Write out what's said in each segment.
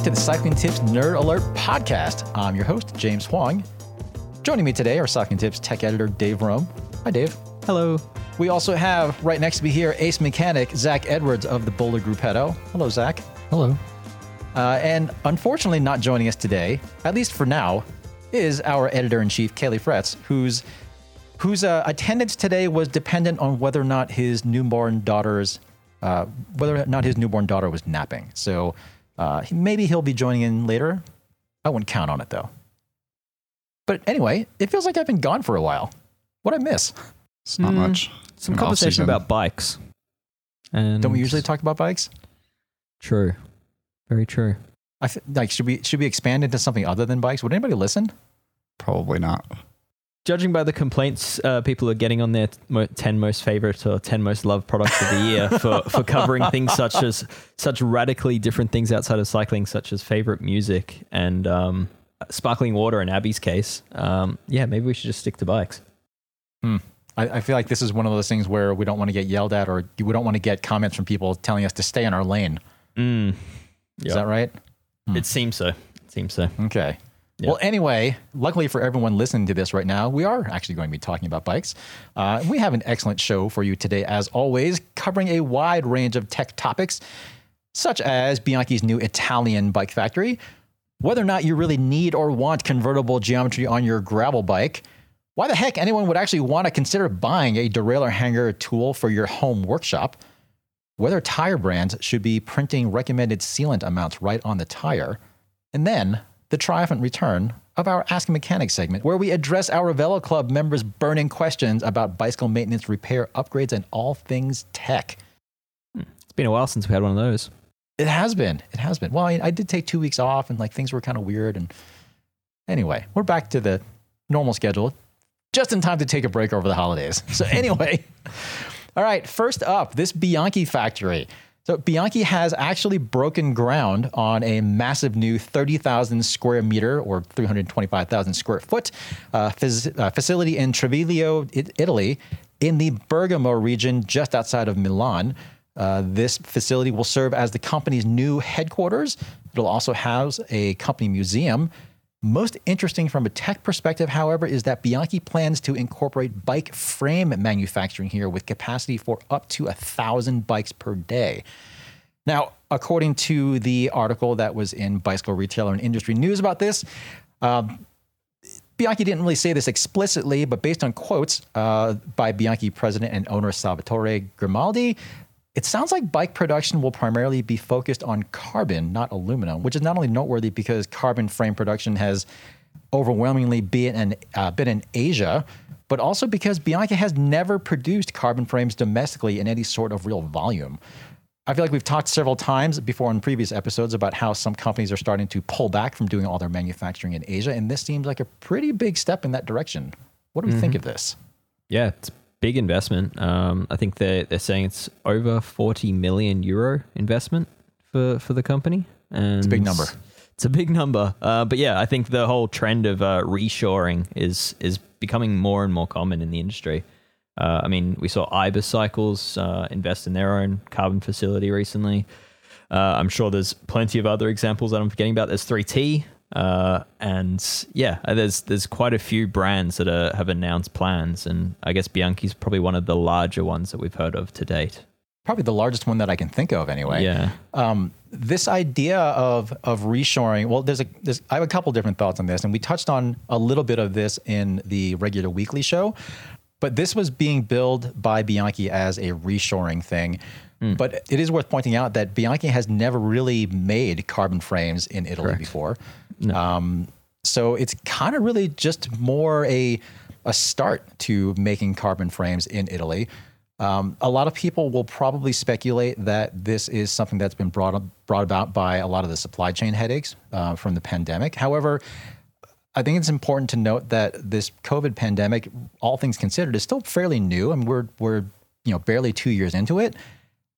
back to the Cycling Tips Nerd Alert podcast. I'm your host, James Huang. Joining me today are Cycling Tips tech editor Dave Rome. Hi, Dave. Hello. We also have right next to me here ace mechanic Zach Edwards of the Boulder Gruppetto. Hello, Zach. Hello. Uh, and unfortunately, not joining us today, at least for now, is our editor in chief, Caley Fretz, whose whose uh, attendance today was dependent on whether or not his newborn daughter's uh, whether or not his newborn daughter was napping. So uh, maybe he'll be joining in later. I wouldn't count on it though. But anyway, it feels like I've been gone for a while. What I miss? It's not Hmm. much. Some An conversation off-season. about bikes. And Don't we usually talk about bikes? True. Very true. I th- like should we should we expand into something other than bikes? Would anybody listen? Probably not. Judging by the complaints uh, people are getting on their mo- 10 most favorite or 10 most loved products of the year for, for covering things such as such radically different things outside of cycling, such as favorite music and um, sparkling water in Abby's case, um, yeah, maybe we should just stick to bikes. I, I feel like this is one of those things where we don't want to get yelled at or we don't want to get comments from people telling us to stay in our lane. Mm. Is that right? It seems so. It seems so. Okay. Well, anyway, luckily for everyone listening to this right now, we are actually going to be talking about bikes. Uh, we have an excellent show for you today, as always, covering a wide range of tech topics, such as Bianchi's new Italian bike factory, whether or not you really need or want convertible geometry on your gravel bike, why the heck anyone would actually want to consider buying a derailleur hanger tool for your home workshop, whether tire brands should be printing recommended sealant amounts right on the tire, and then the triumphant return of our Ask a Mechanic segment, where we address our Velo Club members' burning questions about bicycle maintenance, repair, upgrades, and all things tech. Hmm. It's been a while since we had one of those. It has been. It has been. Well, I, I did take two weeks off, and like things were kind of weird. And anyway, we're back to the normal schedule, just in time to take a break over the holidays. So anyway, all right. First up, this Bianchi factory. So Bianchi has actually broken ground on a massive new 30,000 square meter or 325,000 square foot uh, phys- uh, facility in Treviglio, Italy, in the Bergamo region, just outside of Milan. Uh, this facility will serve as the company's new headquarters. It'll also house a company museum. Most interesting from a tech perspective, however, is that Bianchi plans to incorporate bike frame manufacturing here with capacity for up to a thousand bikes per day. Now, according to the article that was in Bicycle Retailer and Industry News about this, um, Bianchi didn't really say this explicitly, but based on quotes uh, by Bianchi president and owner Salvatore Grimaldi, it sounds like bike production will primarily be focused on carbon, not aluminum, which is not only noteworthy because carbon frame production has overwhelmingly been in, uh, been in Asia, but also because Bianchi has never produced carbon frames domestically in any sort of real volume. I feel like we've talked several times before in previous episodes about how some companies are starting to pull back from doing all their manufacturing in Asia, and this seems like a pretty big step in that direction. What do we think of this? Yeah, it's big investment. Um, I think they're they're saying it's over forty million euro investment for for the company. And it's a big number. It's a big number. Uh, but yeah, I think the whole trend of uh, reshoring is is becoming more and more common in the industry. Uh, I mean, we saw Ibis Cycles uh, invest in their own carbon facility recently. Uh, I'm sure there's plenty of other examples that I'm forgetting about. There's 3T, uh, and yeah, uh, there's there's quite a few brands that are, have announced plans, and I guess Bianchi's probably one of the larger ones that we've heard of to date. Probably the largest one that I can think of, anyway. Yeah, um, this idea of of reshoring. Well, there's a there's, I have a couple different thoughts on this, and we touched on a little bit of this in the regular weekly show. But this was being billed by Bianchi as a reshoring thing. But it is worth pointing out that Bianchi has never really made carbon frames in Italy Correct. before. Um, so it's kind of really just more a a start to making carbon frames in Italy. Um, a lot of people will probably speculate that this is something that's been brought up, brought about by a lot of the supply chain headaches uh, from the pandemic. However, I think it's important to note that this COVID pandemic, all things considered, is still fairly new. I mean, we're we're you know barely two years into it,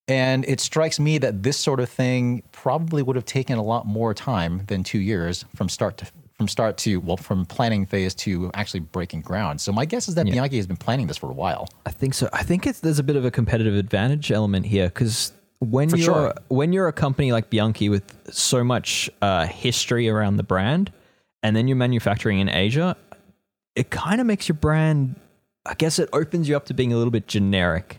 and it strikes me that this sort of thing probably would have taken a lot more time than two years from start to from start to well from planning phase to actually breaking ground. So my guess is that Bianchi has been planning this for a while. I think so. I think it's there's a bit of a competitive advantage element here because when For you're sure. when you're a company like Bianchi with so much uh, history around the brand, and then you're manufacturing in Asia, it kind of makes your brand. I guess it opens you up to being a little bit generic,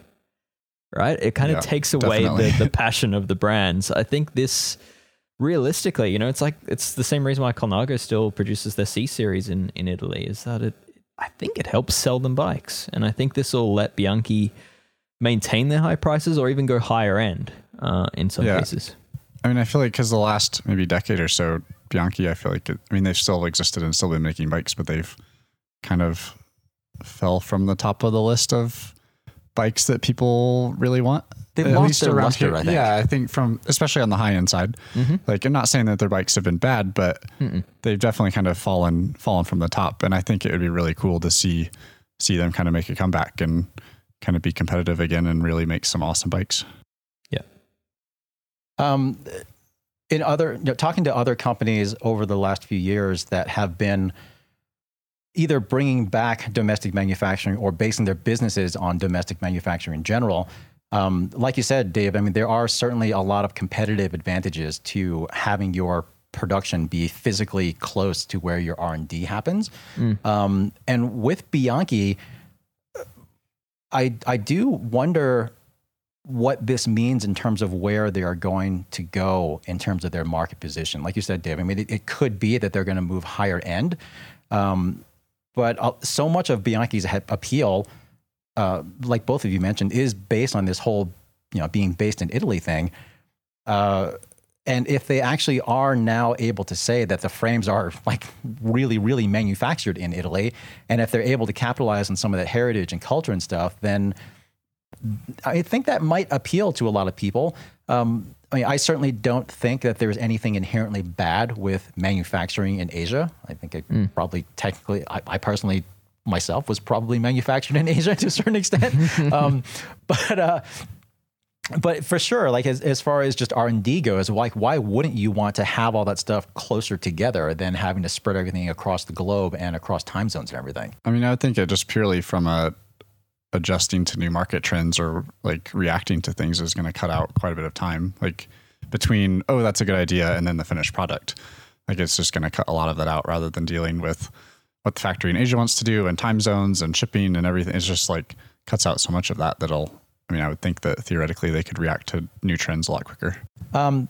right? It kind of Yeah, takes away the, the passion of the brands. I think this, realistically, you know, it's like it's the same reason why Colnago still produces their C series in in Italy. Is that it? I think it helps sell them bikes, and I think this will let Bianchi maintain their high prices or even go higher end uh, in some Yeah. cases. I mean, I feel like because the last maybe decade or so, Bianchi, I feel like, it, I mean, they've still existed and still been making bikes, but they've kind of fell from the top of the list of bikes that people really want. They've At lost least their around luster, here. I think. Yeah, I think from especially on the high end side. Like, I'm not saying that their bikes have been bad, but they've definitely kind of fallen fallen from the top. And I think it would be really cool to see see them kind of make a comeback and kind of be competitive again and really make some awesome bikes. Yeah. Um, in other, you know, talking to other companies over the last few years that have been either bringing back domestic manufacturing or basing their businesses on domestic manufacturing in general. Um, like you said, Dave, I mean, there are certainly a lot of competitive advantages to having your production be physically close to where your R and D happens. Um, and with Bianchi, I I do wonder what this means in terms of where they are going to go in terms of their market position. Like you said, Dave, I mean, it, it could be that they're going to move higher end. Um, but uh, so much of Bianchi's appeal, uh, like both of you mentioned, is based on this whole, you know, being based in Italy thing. Uh, and if they actually are now able to say that the frames are like really, really manufactured in Italy, and if they're able to capitalize on some of that heritage and culture and stuff, then I think that might appeal to a lot of people. Um, I mean, I certainly don't think that there's anything inherently bad with manufacturing in Asia. I think it probably technically, I, I personally myself was probably manufactured in Asia to a certain extent. um, but uh, but for sure, like as, as far as just R and D goes, like why wouldn't you want to have all that stuff closer together than having to spread everything across the globe and across time zones and everything? I mean, I think it just purely from a adjusting to new market trends or like reacting to things is going to cut out quite a bit of time. Like between oh, that's a good idea, and then the finished product. Like it's just going to cut a lot of that out rather than dealing with what the factory in Asia wants to do and time zones and shipping and everything. It's just like cuts out so much of that that'll. I mean, I would think that theoretically they could react to new trends a lot quicker. Um,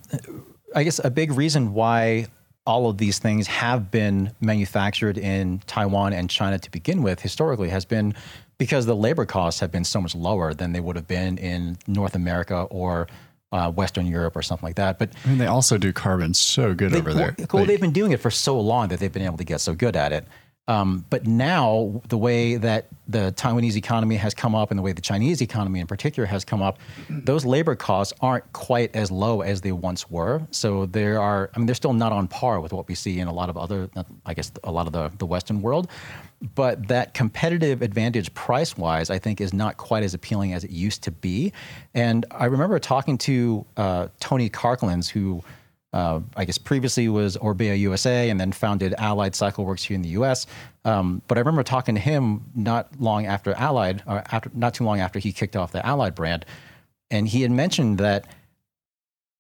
I guess a big reason why all of these things have been manufactured in Taiwan and China to begin with historically has been because the labor costs have been so much lower than they would have been in North America or uh, Western Europe or something like that. But I mean, they also do carbon so good they, over there. Well, Like, they've been doing it for so long that they've been able to get so good at it. Um, but now, the way that the Taiwanese economy has come up and the way the Chinese economy in particular has come up, those labor costs aren't quite as low as they once were. So there are, I mean, they're still not on par with what we see in a lot of other, I guess, a lot of the, the Western world. But that competitive advantage price wise, I think, is not quite as appealing as it used to be. And I remember talking to uh, Tony Karklins, who uh, I guess previously was Orbea USA and then founded Allied Cycle Works here in the US. Um, but I remember talking to him not long after Allied, or after not too long after he kicked off the Allied brand, and he had mentioned that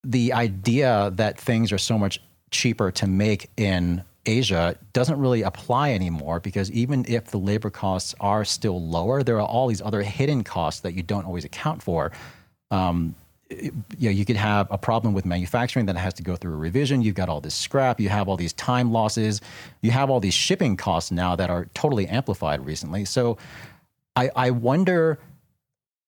the idea that things are so much cheaper to make in Asia doesn't really apply anymore because even if the labor costs are still lower, there are all these other hidden costs that you don't always account for. Um, you know, you could have a problem with manufacturing that has to go through a revision. You've got all this scrap. You have all these time losses. You have all these shipping costs now that are totally amplified recently. So, I, I wonder.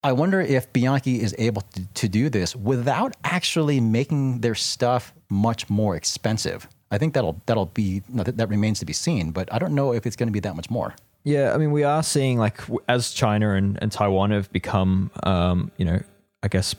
I wonder if Bianchi is able to, to do this without actually making their stuff much more expensive. I think that'll that'll be that, that remains to be seen, but I don't know if it's going to be that much more. Yeah, I mean, we are seeing like as China and, and Taiwan have become, um, you know, I guess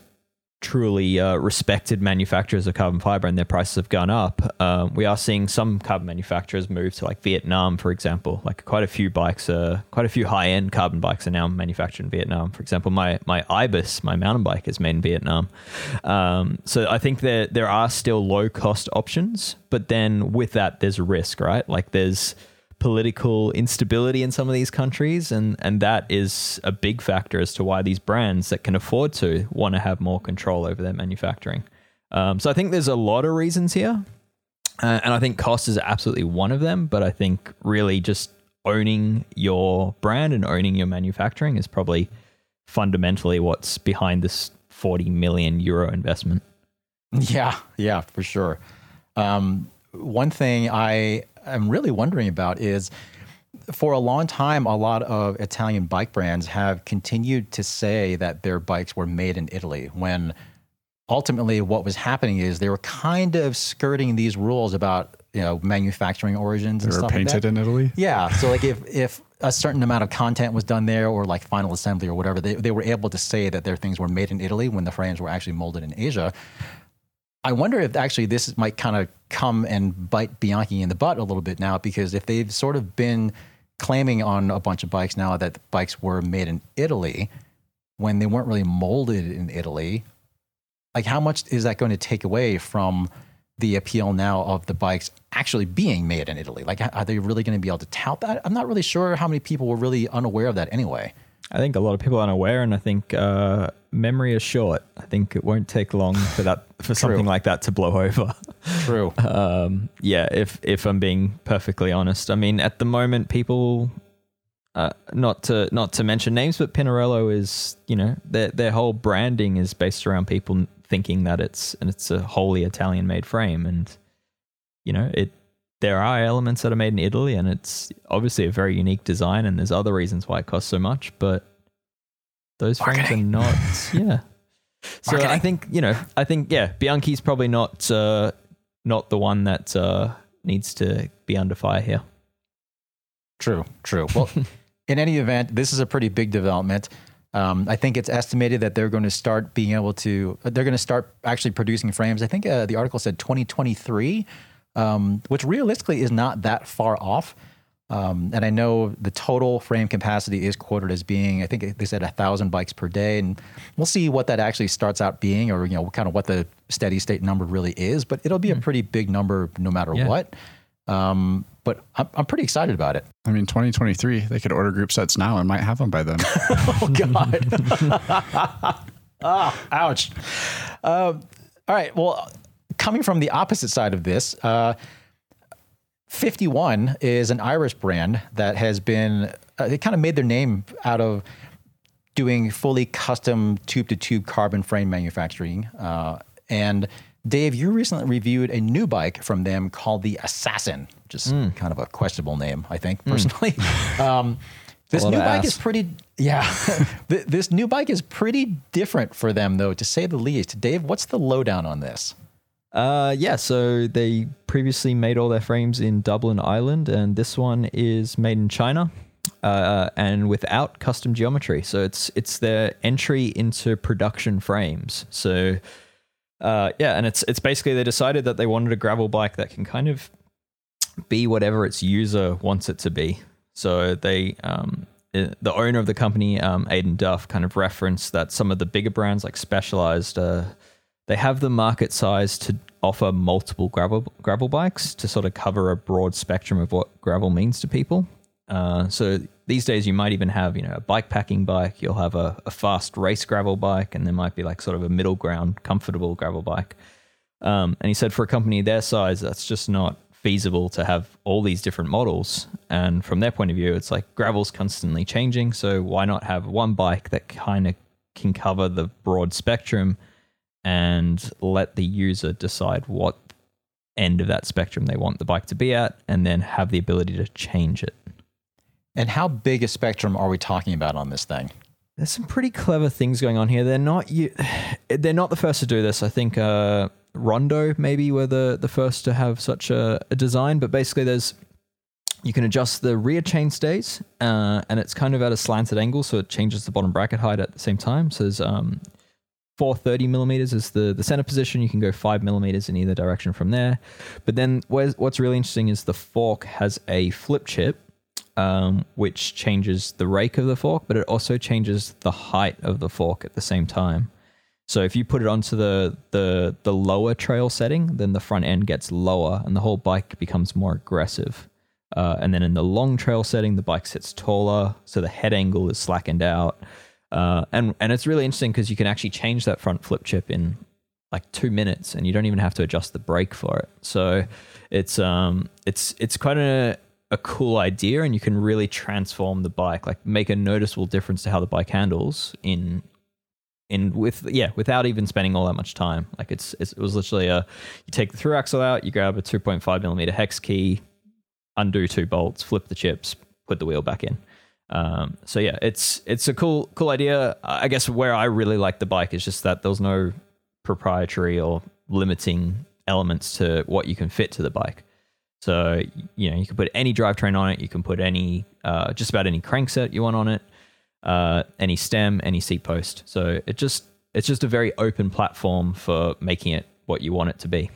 truly uh, respected manufacturers of carbon fiber and their prices have gone up. Um, we are seeing some carbon manufacturers move to like Vietnam, for example. Like quite a few bikes, quite a few high end carbon bikes are now manufactured in Vietnam. For example, my my Ibis, my mountain bike, is made in Vietnam. Um, so I think there there are still low cost options, but then with that, there's risk, right? Like there's political instability in some of these countries, and and that is a big factor as to why these brands that can afford to want to have more control over their manufacturing. Um, so I think there's a lot of reasons here, uh, and I think cost is absolutely one of them. But I think really just owning your brand and owning your manufacturing is probably fundamentally what's behind this 40 million euro investment. Yeah, yeah, for sure. Um, one thing I am really wondering about is for a long time, a lot of Italian bike brands have continued to say that their bikes were made in Italy when ultimately what was happening is they were kind of skirting these rules about you know manufacturing origins They and were stuff like painted that. in Italy. Yeah. So like if if a certain amount of content was done there or like final assembly or whatever, they, they were able to say that their things were made in Italy when the frames were actually molded in Asia. I wonder if actually this might kind of come and bite Bianchi in the butt a little bit now because if they've sort of been claiming on a bunch of bikes now that the bikes were made in Italy when they weren't really molded in Italy, like how much is that going to take away from the appeal now of the bikes actually being made in Italy? Like, are they really going to be able to tout that? I'm not really sure how many people were really unaware of that anyway. I think a lot of people aren't aware, and I think uh, memory is short. I think it won't take long for that for something like that to blow over. True. um, yeah, if if I'm being perfectly honest, I mean at the moment people, uh, not to not to mention names, but Pinarello is you know their their whole branding is based around people thinking that it's and it's a wholly Italian made frame, and you know it. There are elements that are made in Italy, and it's obviously a very unique design, and there's other reasons why it costs so much, but those frames are not. Yeah. So I think you know, I think yeah, Bianchi's probably not uh, not the one that uh, needs to be under fire here. True, true. Well, in any event, this is a pretty big development. Um, I think it's estimated that they're going to start being able to, they're going to start actually producing frames. I think uh, the article said 2023, um, which realistically is not that far off. Um, and I know the total frame capacity is quoted as being, I think they said a thousand bikes per day, and we'll see what that actually starts out being, or you know, kind of what the steady state number really is. But it'll be a pretty big number no matter Yeah. what. Um, but I'm, I'm pretty excited about it. I mean, 2023, they could order group sets now and might have them by then. Oh God! ah, ouch. Um, all right. Well, coming from the opposite side of this, uh, 51 is an Irish brand that has been. Uh, they kind of made their name out of doing fully custom tube to tube carbon frame manufacturing. Uh, and Dave, you recently reviewed a new bike from them called the Assassin, which is kind of a questionable name, I think, personally. um, this new bike ass. is pretty, yeah. This new bike is pretty different for them, though, to say the least. Dave, what's the lowdown on this? Uh, yeah, so they previously made all their frames in Dublin, Ireland, and this one is made in China, uh, and without custom geometry. So it's it's their entry into production frames. So, uh, yeah, and it's it's basically they decided that they wanted a gravel bike that can kind of be whatever its user wants it to be. So they, um, the owner of the company, um, Aidan Duff, kind of referenced that some of the bigger brands like Specialized, uh, they have the market size to offer multiple gravel gravel bikes to sort of cover a broad spectrum of what gravel means to people. Uh, so these days, you might even have you know a bike packing bike. You'll have a, a fast race gravel bike, and there might be like sort of a middle ground, comfortable gravel bike. Um, and he said for a company their size, that's just not feasible to have all these different models. And from their point of view, it's like gravel's constantly changing. So why not have one bike that kind of can cover the broad spectrum and let the user decide what end of that spectrum they want the bike to be at and then have the ability to change it. And how big a spectrum are we talking about on this thing? There's some pretty clever things going on here. They're not you, they're not the first to do this. I think uh, Rondo maybe were the the first to have such a, a design. But basically, there's you can adjust the rear chain stays, uh, and it's kind of at a slanted angle, so it changes the bottom bracket height at the same time. So there's um, 430 millimeters is the the center position. You can go five millimeters in either direction from there. But then what's really interesting is the fork has a flip chip um, which changes the rake of the fork, but it also changes the height of the fork at the same time. So if you put it onto the the the lower trail setting, then the front end gets lower and the whole bike becomes more aggressive. Uh, and then in the long trail setting, the bike sits taller, so the head angle is slackened out. Uh, and and it's really interesting because you can actually change that front flip chip in like two minutes, and you don't even have to adjust the brake for it. So it's um it's it's quite a a cool idea, and you can really transform the bike, like make a noticeable difference to how the bike handles in in with yeah without even spending all that much time. Like it's, it's it was literally a you take the through axle out, you grab a 2.5 millimeter hex key, undo two bolts, flip the chips, put the wheel back in. Um, so yeah, it's it's a cool cool idea. I guess where I really like the bike is just that there's no proprietary or limiting elements to what you can fit to the bike. So you know you can put any drivetrain on it, you can put any uh, just about any crankset you want on it, uh, any stem, any seat post. So it just it's just a very open platform for making it what you want it to be.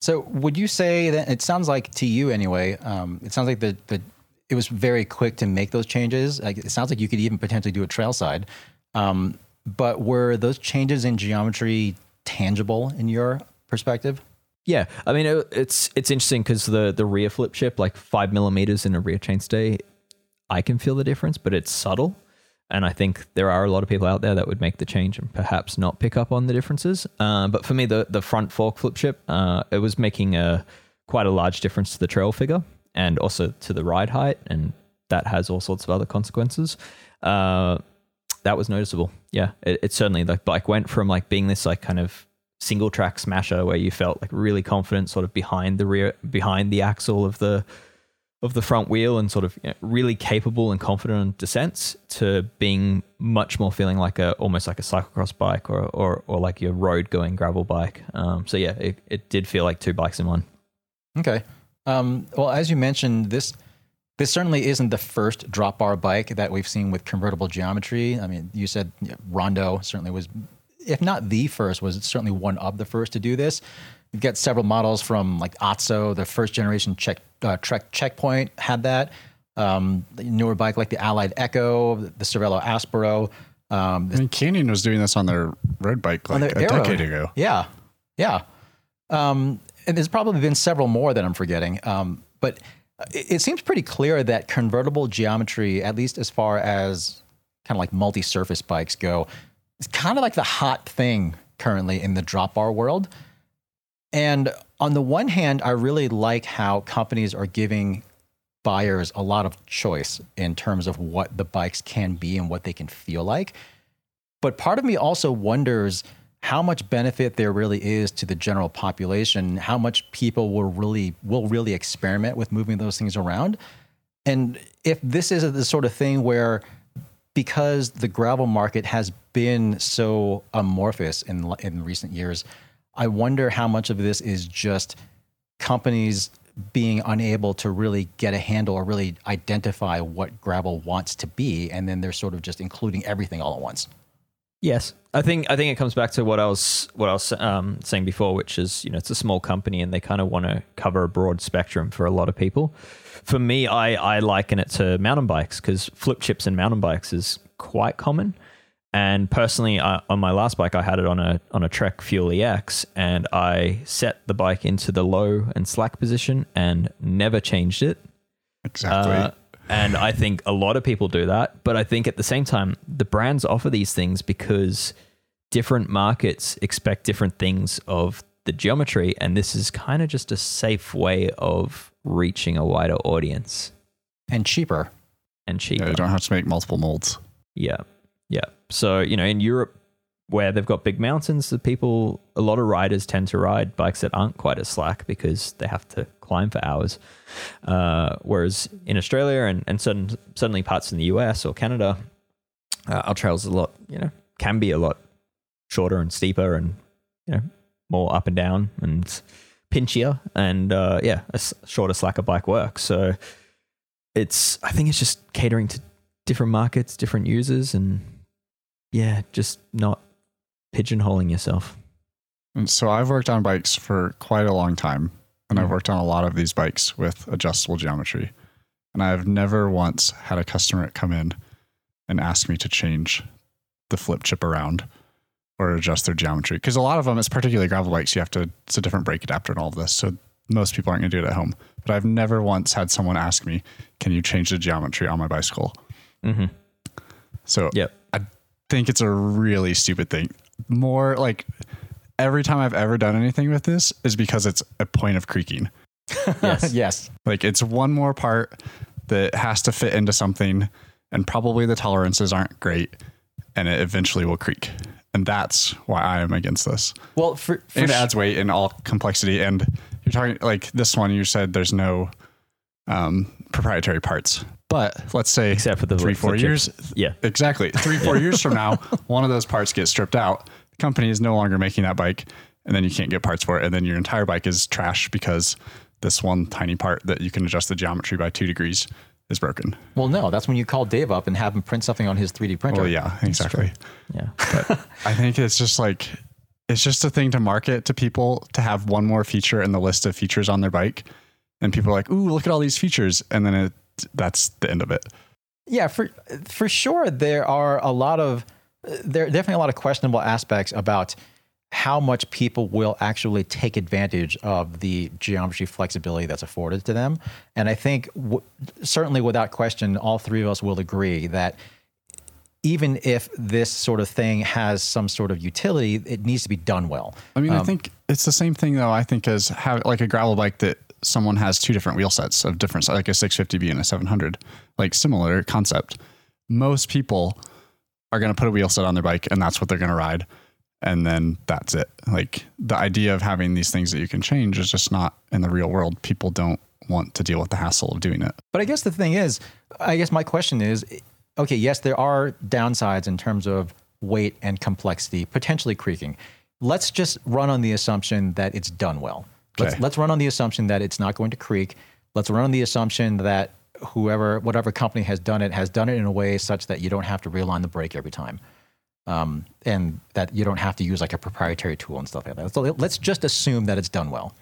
So would you say that it sounds like to you anyway? Um, it sounds like the the it was very quick to make those changes. Like, it sounds like you could even potentially do a trail side. Um, but were those changes in geometry tangible in your perspective? Yeah, I mean it, it's it's interesting because the the rear flip chip, like five millimeters in a rear chainstay, I can feel the difference, but it's subtle. And I think there are a lot of people out there that would make the change and perhaps not pick up on the differences. Uh, but for me, the the front fork flip chip, uh, it was making a quite a large difference to the trail figure and also to the ride height, and that has all sorts of other consequences. Uh, that was noticeable. Yeah, it, it certainly the bike went from like being this like kind of single track smasher where you felt like really confident sort of behind the rear behind the axle of the of the front wheel and sort of you know, really capable and confident on descents to being much more feeling like a almost like a cyclocross bike or or, or like your road going gravel bike. Um, so yeah, it, it did feel like two bikes in one. Okay. Um, well, as you mentioned, this this certainly isn't the first drop bar bike that we've seen with convertible geometry. I mean, you said Rondo certainly was if not the first, was certainly one of the first to do this. You've got several models from like Otso, the first generation check, uh, Trek Checkpoint had that. Um, newer bike like the Allied Echo, the Cervelo Aspero. Um, I mean, Canyon was doing this on their road bike like a decade ago. Yeah, yeah. Um, and there's probably been several more that I'm forgetting. Um, but it, it seems pretty clear that convertible geometry, at least as far as kind of like multi-surface bikes go, it's kind of like the hot thing currently in the drop bar world. And on the one hand, I really like how companies are giving buyers a lot of choice in terms of what the bikes can be and what they can feel like. But part of me also wonders how much benefit there really is to the general population, how much people will really will really experiment with moving those things around. And if this is the sort of thing where because the gravel market has been so amorphous in in recent years, I wonder how much of this is just companies being unable to really get a handle or really identify what gravel wants to be, and then they're sort of just including everything all at once. Yes, I think I think it comes back to what I was what I was um, saying before, which is you know it's a small company and they kind of want to cover a broad spectrum for a lot of people. For me, I I liken it to mountain bikes because flip chips and mountain bikes is quite common. And personally, uh, on my last bike, I had it on a on a Trek Fuel EX, and I set the bike into the low and slack position and never changed it. Exactly. Uh, and I think a lot of people do that, but I think at the same time, the brands offer these things because different markets expect different things of the geometry, and this is kind of just a safe way of reaching a wider audience and cheaper. And cheaper. Yeah, you don't have to make multiple molds. Yeah. Yeah. So, you know, in Europe, where they've got big mountains, the people, a lot of riders tend to ride bikes that aren't quite as slack because they have to climb for hours. Uh, whereas in Australia and, and certain, certainly parts in the US or Canada, uh, our trails a lot, you know, can be a lot shorter and steeper and, you know, more up and down and pinchier. And uh, yeah, a shorter, slacker bike works. So it's, I think it's just catering to different markets, different users, and yeah, just not pigeonholing yourself. So I've worked on bikes for quite a long time, and mm-hmm. I've worked on a lot of these bikes with adjustable geometry. And I've never once had a customer come in and ask me to change the flip chip around or adjust their geometry. Because a lot of them, it's particularly gravel bikes, you have to, it's a different brake adapter and all of this. So most people aren't going to do it at home. but I've never once had someone ask me, "Can you change the geometry on my bicycle?" So Yep. I think it's a really stupid thing. More like every time I've ever done anything with this is because it's a point of creaking. Yes. yes. Like it's one more part that has to fit into something, and probably the tolerances aren't great, and it eventually will creak. And that's why I am against this. Well, for, for it adds weight and all complexity. And you're talking like this one, you said there's no um, proprietary parts. But let's say Except for the three, four chips. years. Yeah. Exactly. Three, four years from now, one of those parts gets stripped out. Company is no longer making that bike, and then you can't get parts for it. And then your entire bike is trash because this one tiny part that you can adjust the geometry by two degrees is broken. well, no, that's when you call Dave up and have him print something on his 3D printer. Well, yeah, exactly. Yeah. But I think it's just like it's just a thing to market to people to have one more feature in the list of features on their bike, and people are like, "Ooh, look at all these features," and then it that's the end of it. Yeah, for for sure, there are a lot of there are definitely a lot of questionable aspects about how much people will actually take advantage of the geometry flexibility that's afforded to them. And I think w- certainly without question, all three of us will agree that even if this sort of thing has some sort of utility, it needs to be done well. I mean, I um, think it's the same thing though. I think as have like a gravel bike that someone has two different wheel sets of different, like a 650B and a 700, like similar concept. Most people are going to put a wheel set on their bike, and that's what they're going to ride, and then that's it. Like the idea of having these things that you can change is just not in the real world. People don't want to deal with the hassle of doing it. But I guess the thing is, I guess my question is okay, yes, there are downsides in terms of weight and complexity, potentially creaking. Let's just run on the assumption that it's done well. Let's, let's run on the assumption that it's not going to creak. Let's run on the assumption that whoever, whatever company has done it, has done it in a way such that you don't have to realign the brake every time. Um, and that you don't have to use like a proprietary tool and stuff like that. So let's just assume that it's done well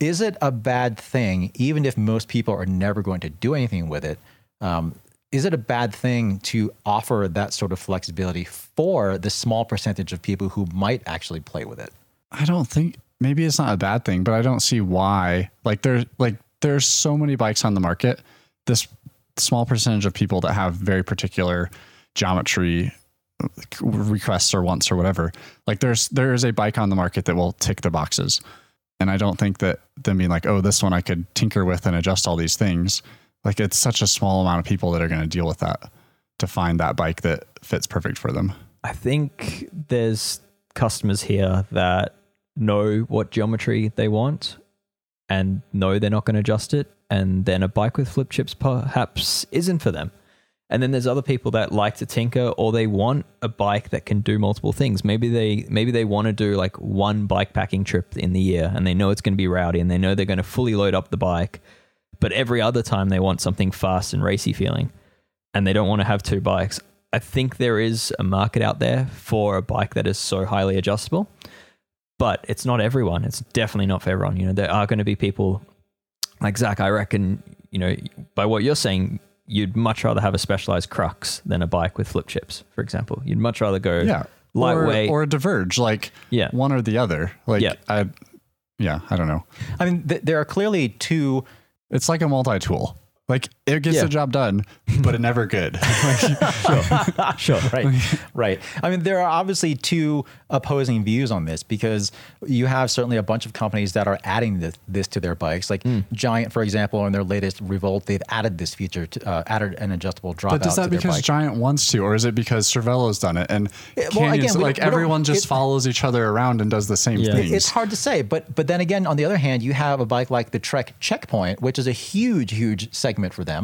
is it a bad thing, even if most people are never going to do anything with it? Um, is it a bad thing to offer that sort of flexibility for the small percentage of people who might actually play with it? I don't think maybe it's not a bad thing, but I don't see why. Like there's like there's so many bikes on the market. This small percentage of people that have very particular geometry requests or wants or whatever. Like there's there is a bike on the market that will tick the boxes. And I don't think that them being like, oh, this one I could tinker with and adjust all these things. Like it's such a small amount of people that are going to deal with that to find that bike that fits perfect for them. I think there's customers here that know what geometry they want and know they're not going to adjust it. And then a bike with flip chips perhaps isn't for them. And then there's other people that like to tinker or they want a bike that can do multiple things. Maybe they maybe they want to do like one bike packing trip in the year and they know it's going to be rowdy and they know they're going to fully load up the bike. But every other time they want something fast and racy feeling and they don't want to have two bikes. I think there is a market out there for a bike that is so highly adjustable, but it's not everyone. It's definitely not for everyone. You know, there are going to be people like Zach. I reckon, you know, by what you're saying, you'd much rather have a specialized crux than a bike with flip chips, for example. You'd much rather go yeah lightweight. or, or diverge like Yeah. one or the other like Yeah. i yeah i don't know I mean, th- there are clearly two. it's like a multi-tool like it gets Yeah. the job done but it never good sure. Right, right. I mean, there are obviously two opposing views on this because you have certainly a bunch of companies that are adding this, this to their bikes. Like Giant, for example, in their latest Revolt, they've added this feature, to, uh, added an adjustable drop. but is that their because giant wants to or is it because cervelo's done it and well, Canyon's- again, like don't- we don't- everyone just it- follows each other around and does the same Yeah. things It's hard to say, but but then again, on the other hand, you have a bike like the Trek Checkpoint, which is a huge, huge segment for them,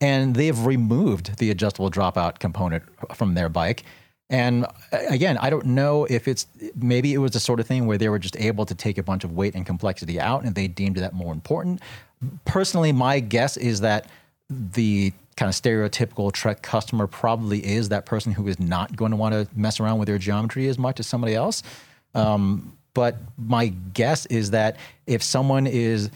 and they've removed the adjustable dropout component from their bike. And again, I don't know if it's maybe it was the sort of thing where they were just able to take a bunch of weight and complexity out, and they deemed that more important. Personally, my guess is that the kind of stereotypical Trek customer probably is that person who is not going to want to mess around with their geometry as much as somebody else. Um, but my guess is that if someone is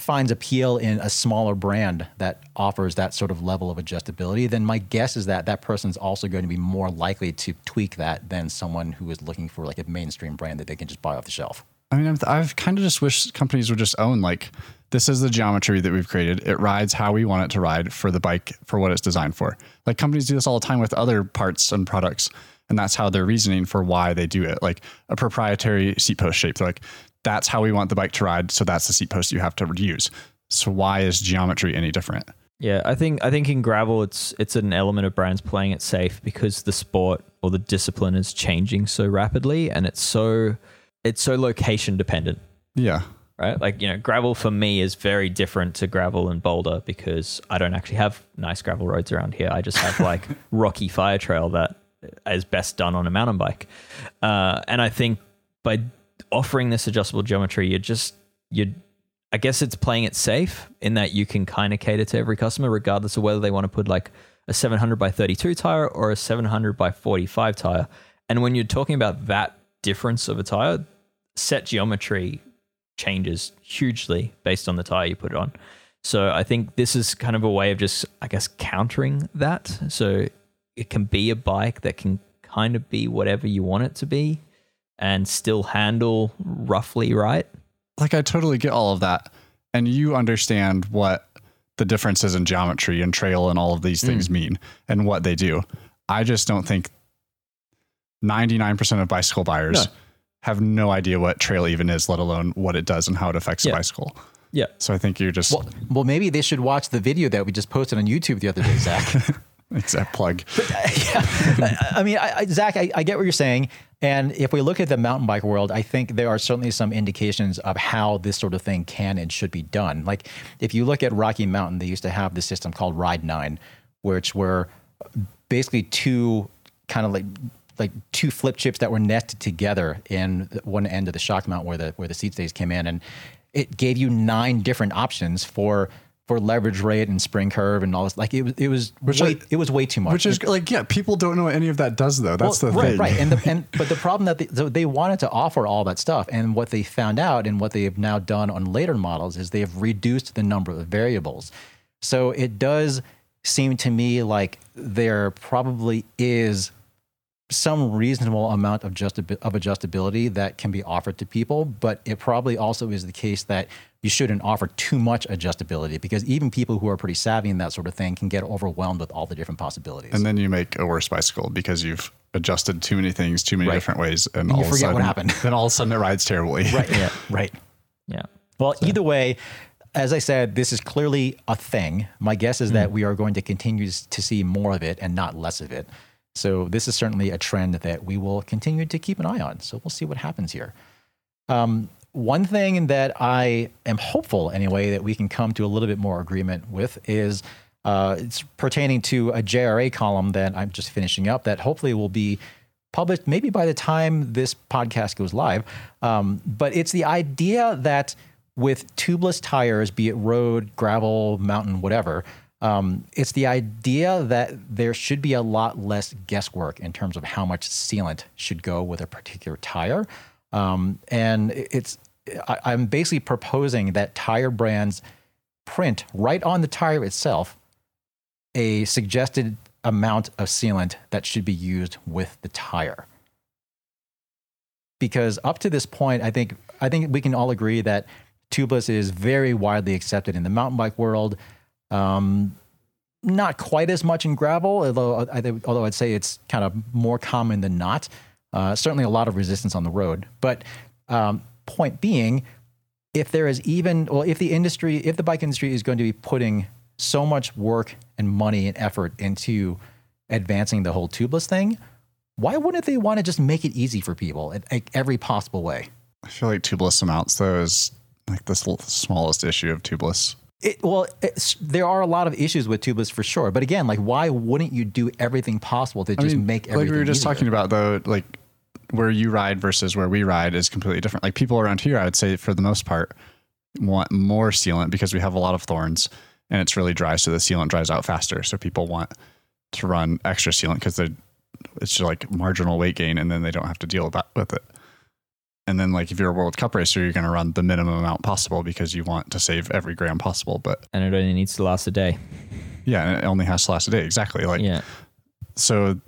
finds appeal in a smaller brand that offers that sort of level of adjustability, then my guess is that that person's also going to be more likely to tweak that than someone who is looking for like a mainstream brand that they can just buy off the shelf. I mean, I've, I've kind of just wish companies would just own like this is the geometry that we've created. It rides how we want it to ride for the bike for what it's designed for. Like companies do this all the time with other parts and products, and that's how they're reasoning for why they do it. Like a proprietary seat post shape. They're like, that's how we want the bike to ride, so that's the seat post you have to use. So why is geometry any different? Yeah, I think I think in gravel it's it's an element of brands playing it safe because the sport or the discipline is changing so rapidly and it's so it's so location dependent. Yeah. Right? Like, you know, gravel for me is very different to gravel and boulder because I don't actually have nice gravel roads around here. I just have like rocky fire trail that is best done on a mountain bike. Uh, and I think by offering this adjustable geometry, you're just you're I guess it's playing it safe in that you can kind of cater to every customer, regardless of whether they want to put like a 700 by 32 tire or a 700 by 45 tire. And when you're talking about that difference of a tire, set geometry changes hugely based on the tire you put it on. So I think this is kind of a way of just, I guess, countering that. So it can be a bike that can kind of be whatever you want it to be and still handle roughly right. Like I totally get all of that. And you understand what the differences in geometry and trail and all of these things mm. mean and what they do. I just don't think 99% of bicycle buyers no. have no idea what trail even is, let alone what it does and how it affects yeah. a bicycle. Yeah. So I think you're just. Well, well, maybe they should watch the video that we just posted on YouTube the other day, Zach. Exact plug. But, uh, yeah, I mean, I, I, Zach, I, I, get what you're saying. And if we look at the mountain bike world, I think there are certainly some indications of how this sort of thing can and should be done. Like if you look at Rocky Mountain, they used to have this system called Ride Nine, which were basically two kind of like like two flip chips that were nested together in one end of the shock mount where the where the seat stays came in, and it gave you nine different options for for leverage rate and spring curve and all this. Like it was, it was which way, I, it was way too much. Which is like, yeah, people don't know what any of that does though. That's well, the right, thing. Right, and, the, and but the problem that they, so they wanted to offer all that stuff, and what they found out and what they have now done on later models is they have reduced the number of variables. So it does seem to me like there probably is some reasonable amount of, just, of adjustability that can be offered to people, but it probably also is the case that you shouldn't offer too much adjustability because even people who are pretty savvy in that sort of thing can get overwhelmed with all the different possibilities. And then you make a worse bicycle because you've adjusted too many things too many right. different ways, and, and all you forget sudden, what happened. Then all of a sudden it rides terribly. Right. Yeah. Right. Yeah. Well, so. either way, as I said, this is clearly a thing. My guess is mm. that we are going to continue to see more of it and not less of it. So this is certainly a trend that we will continue to keep an eye on. So we'll see what happens here. Um, one thing that I am hopeful, anyway, that we can come to a little bit more agreement with is uh, it's pertaining to a JRA column that I'm just finishing up that hopefully will be published maybe by the time this podcast goes live. Um, but it's the idea that with tubeless tires, be it road, gravel, mountain, whatever, um, it's the idea that there should be a lot less guesswork in terms of how much sealant should go with a particular tire. Um, and it's I, I'm basically proposing that tire brands print right on the tire itself a suggested amount of sealant that should be used with the tire. Because up to this point, I think I think we can all agree that tubeless is very widely accepted in the mountain bike world. Um, not quite as much in gravel, although, I, although I'd say it's kind of more common than not. Uh, certainly a lot of resistance on the road. But um, point being, if there is even, well, if the industry, if the bike industry is going to be putting so much work and money and effort into advancing the whole tubeless thing, why wouldn't they want to just make it easy for people in like every possible way? I feel like tubeless amounts though is like the smallest issue of tubeless. It, well, there are a lot of issues with tubeless for sure, but again, like, why wouldn't you do everything possible to just mean, make everything? Like we were just easier? talking about, though, like where you ride versus where we ride is completely different. Like people around here, I would say for the most part, want more sealant because we have a lot of thorns and it's really dry, so the sealant dries out faster. So people want to run extra sealant because it's just like marginal weight gain, and then they don't have to deal with it. And then, like, if you're a World Cup racer, you're going to run the minimum amount possible because you want to save every gram possible. But and it only needs to last a day. Yeah, and it only has to last a day. Exactly. Like, yeah. So,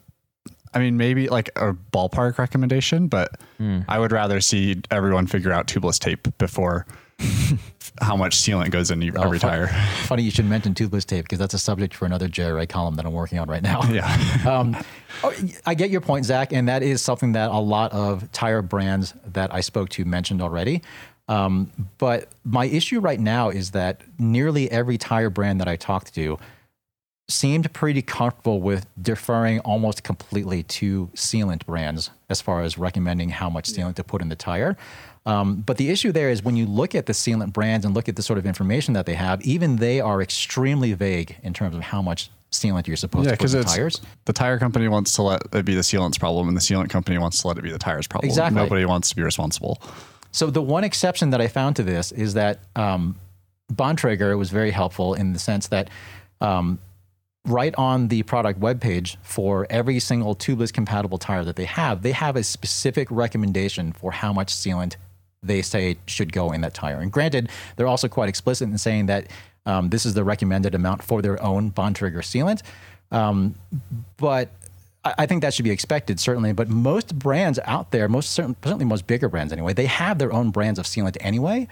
I mean, maybe like a ballpark recommendation, but mm. I would rather see everyone figure out tubeless tape before how much sealant goes in every Oh, fu- tire. Funny you should mention tubeless tape because that's a subject for another JRA column that I'm working on right now. Yeah. um, oh, I get your point, Zach, and that is something that a lot of tire brands that I spoke to mentioned already. Um, but my issue right now is that nearly every tire brand that I talked to seemed pretty comfortable with deferring almost completely to sealant brands as far as recommending how much sealant to put in the tire. Um, but the issue there is when you look at the sealant brands and look at the sort of information that they have, even they are extremely vague in terms of how much sealant you're supposed Yeah, to put in the tires. the tire company wants to let it be the sealant's problem, and the sealant company wants to let it be the tire's problem. Exactly. Nobody wants to be responsible. So the one exception that I found to this is that um, Bontrager was very helpful in the sense that um, right on the product webpage for every single tubeless compatible tire that they have, they have a specific recommendation for how much sealant they say should go in that tire. And granted, they're also quite explicit in saying that um, this is the recommended amount for their own Bontrager sealant. Um, but I think that should be expected, certainly. But most brands out there, most certain, certainly most bigger brands anyway, they have their own brands of sealant anyway.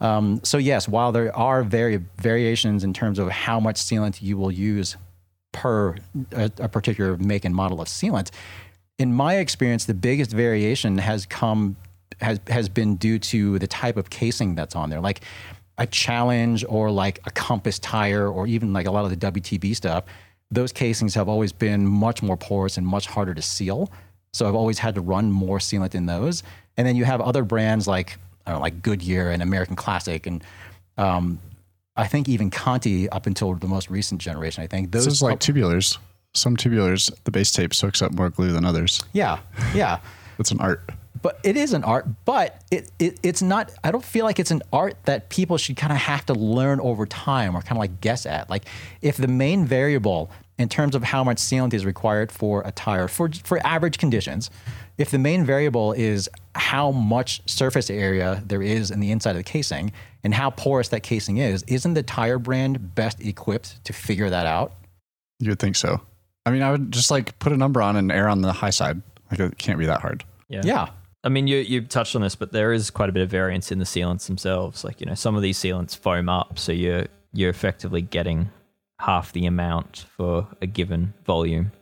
Um, so yes, while there are vari- variations in terms of how much sealant you will use per a, a particular make and model of sealant, in my experience, the biggest variation has come has has been due to the type of casing that's on there, like a challenge or like a compass tire or even like a lot of the WTB stuff. Those casings have always been much more porous and much harder to seal. So I've always had to run more sealant in those. And then you have other brands like I don't know, like Goodyear and American Classic and um, I think even Conti up until the most recent generation. I think those This is like tubulars. Some tubulars, the base tape soaks up more glue than others. yeah yeah. It's an art. but it is an art but it, it it's not i don't feel like it's an art that people should kind of have to learn over time or kind of like guess at like if the main variable in terms of how much sealant is required for a tire for for average conditions if the main variable is how much surface area there is in the inside of the casing and how porous that casing is isn't the tire brand best equipped to figure that out You would think so. I mean, I would just like put a number on and err on the high side. Like it can't be that hard. Yeah. yeah I mean, you you touched on this, but there is quite a bit of variance in the sealants themselves. Like you know, some of these sealants foam up, so you're you're effectively getting half the amount for a given volume.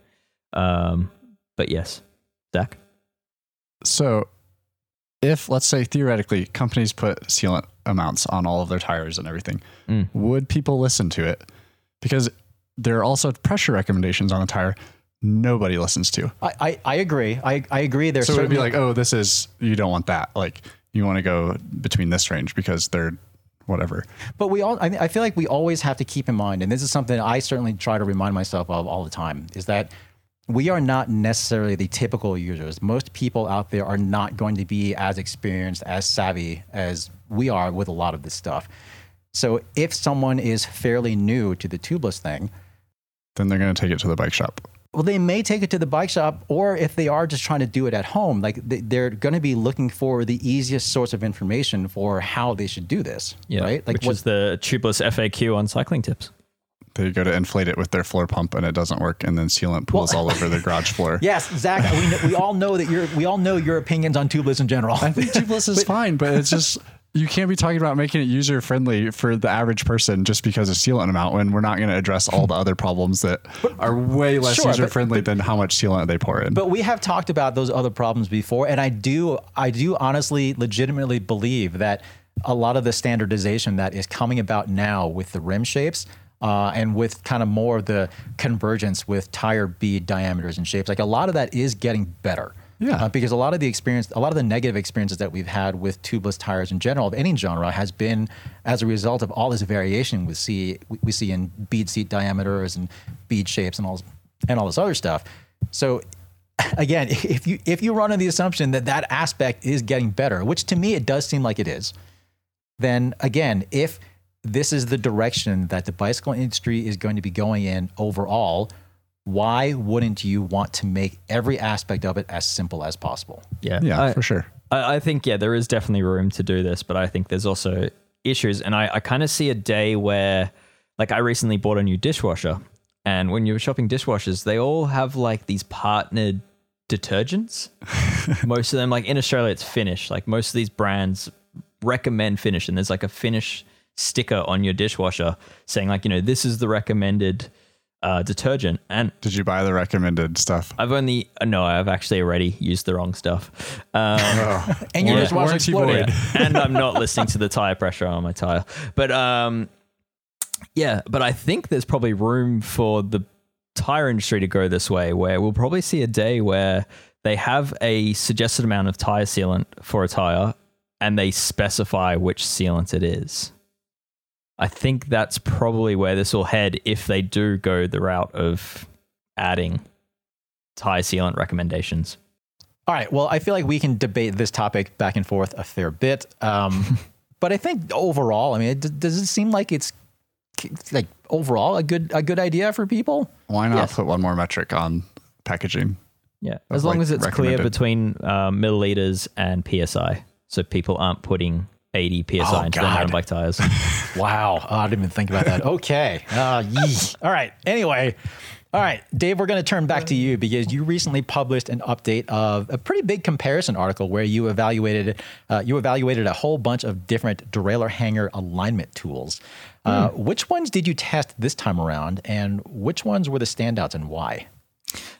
Um, but yes, Zach. So, if let's say theoretically companies put sealant amounts on all of their tires and everything, Mm. would people listen to it? Because there are also pressure recommendations on the tire nobody listens to. i i, I agree I, I agree there's So it would be like, oh, this is you don't want that. Like you want to go between this range because they're whatever. But we all, I, mean, I feel like we always have to keep in mind, and this is something I certainly try to remind myself of all the time, is that we are not necessarily the typical users. Most people out there are not going to be as experienced, as savvy as we are with a lot of this stuff. So if someone is fairly new to the tubeless thing, Then they're going to take it to the bike shop. well, they may take it to the bike shop, or if they are just trying to do it at home, like they- they're going to be looking for the easiest source of information for how they should do this, Yeah, right? Like which what- is the tubeless FAQ on cycling tips. They go to inflate it with their floor pump and it doesn't work, and then sealant pools all over the garage floor. Yes, Zach. We, kn- we all know that your we all know your opinions on tubeless in general. I think tubeless is fine, but it's just you can't be talking about making it user friendly for the average person just because of sealant amount when we're not going to address all the other problems that are way less Sure, user friendly than how much sealant they pour in. But we have talked about those other problems before, and I do I do honestly, legitimately believe that a lot of the standardization that is coming about now with the rim shapes. Uh, and with kind of more of the convergence with tire bead diameters and shapes, like a lot of that is getting better. Yeah. Uh, because a lot of the experience, a lot of the negative experiences that we've had with tubeless tires in general of any genre has been as a result of all this variation we see we- see in bead seat diameters and bead shapes and all and all this other stuff. So again, if you if you run on the assumption that that aspect is getting better, which to me it does seem like it is, then again, if this is the direction that the bicycle industry is going to be going in overall, why wouldn't you want to make every aspect of it as simple as possible? Yeah, yeah, I- for sure. I, I think yeah, there is definitely room to do this, but I think there's also issues, and I, I kind of see a day where, like, I recently bought a new dishwasher, and when you're shopping dishwashers, they all have like these partnered detergents. most of them, like in Australia, it's Finish. Like most of these brands recommend Finish, and there's like a Finish sticker on your dishwasher saying like, you know, this is the recommended uh, detergent. And Did you buy the recommended stuff? I've only no, I've actually already used the wrong stuff. Um, And your Yeah. dishwasher Warranty exploded. and I'm not listening to the tire pressure on my tire. But um, yeah, but I think there's probably room for the tire industry to go this way, where we'll probably see a day where they have a suggested amount of tire sealant for a tire, and they specify which sealant it is. I think that's probably where this will head if they do go the route of adding tire sealant recommendations. All right. Well, I feel like we can debate this topic back and forth a fair bit. Um, but I think overall, I mean, it, does it seem like it's like overall a good a good idea for people? Why not Yes. put one more metric on packaging? Yeah, as long like, as it's clear between uh, milliliters and psi, so people aren't putting 80 psi Oh, into God. mountain bike tires. Wow. Oh, I didn't even think about that. Okay. Uh, yee. All right. Anyway. All right, Dave, we're going to turn back to you because you recently published an update of a pretty big comparison article where you evaluated uh, you evaluated a whole bunch of different derailleur hanger alignment tools. Uh, which ones did you test this time around, and which ones were the standouts, and why?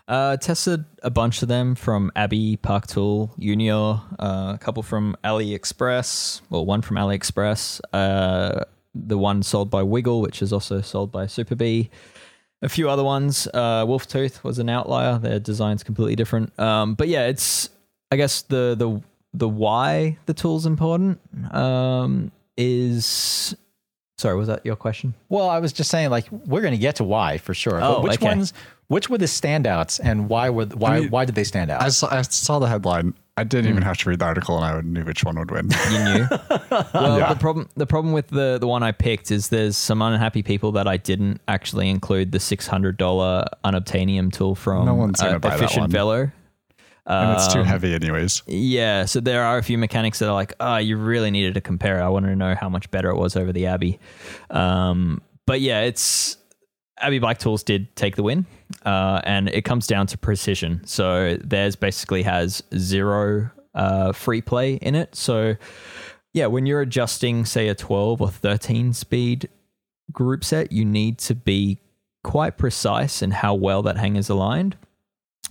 Uh, tested a bunch of them from Abbey, Park Tool, Unior, uh, a couple from AliExpress, well, one from AliExpress, uh, the one sold by Wiggle, which is also sold by Super B, a few other ones. Uh, Wolf Tooth was an outlier; their design's completely different. Um, but yeah, it's I guess the the the why the tool's important um, is. Sorry, was that your question? Well, I was just saying, like, we're going to get to why for sure. Oh, but which okay. ones? Which were the standouts, and why were why mean, why did they stand out? I saw, I saw the headline. I didn't even have to read the article, and I knew which one would win. You knew. well, Yeah. the problem the problem with the the one I picked is there's some unhappy people that I didn't actually include the six hundred dollar unobtainium tool from No one's gonna uh, buy that Efficient one. Velo. and it's too Um, heavy, anyways. Yeah, so there are a few mechanics that are like, oh, you really needed to compare. I wanted to know how much better it was over the Abbey. Um, but yeah, it's Abbey Bike Tools did take the win, uh, and it comes down to precision. So theirs basically has zero uh, free play in it. So yeah, when you're adjusting, say, a 12 or 13 speed group set, you need to be quite precise in how well that hanger's aligned.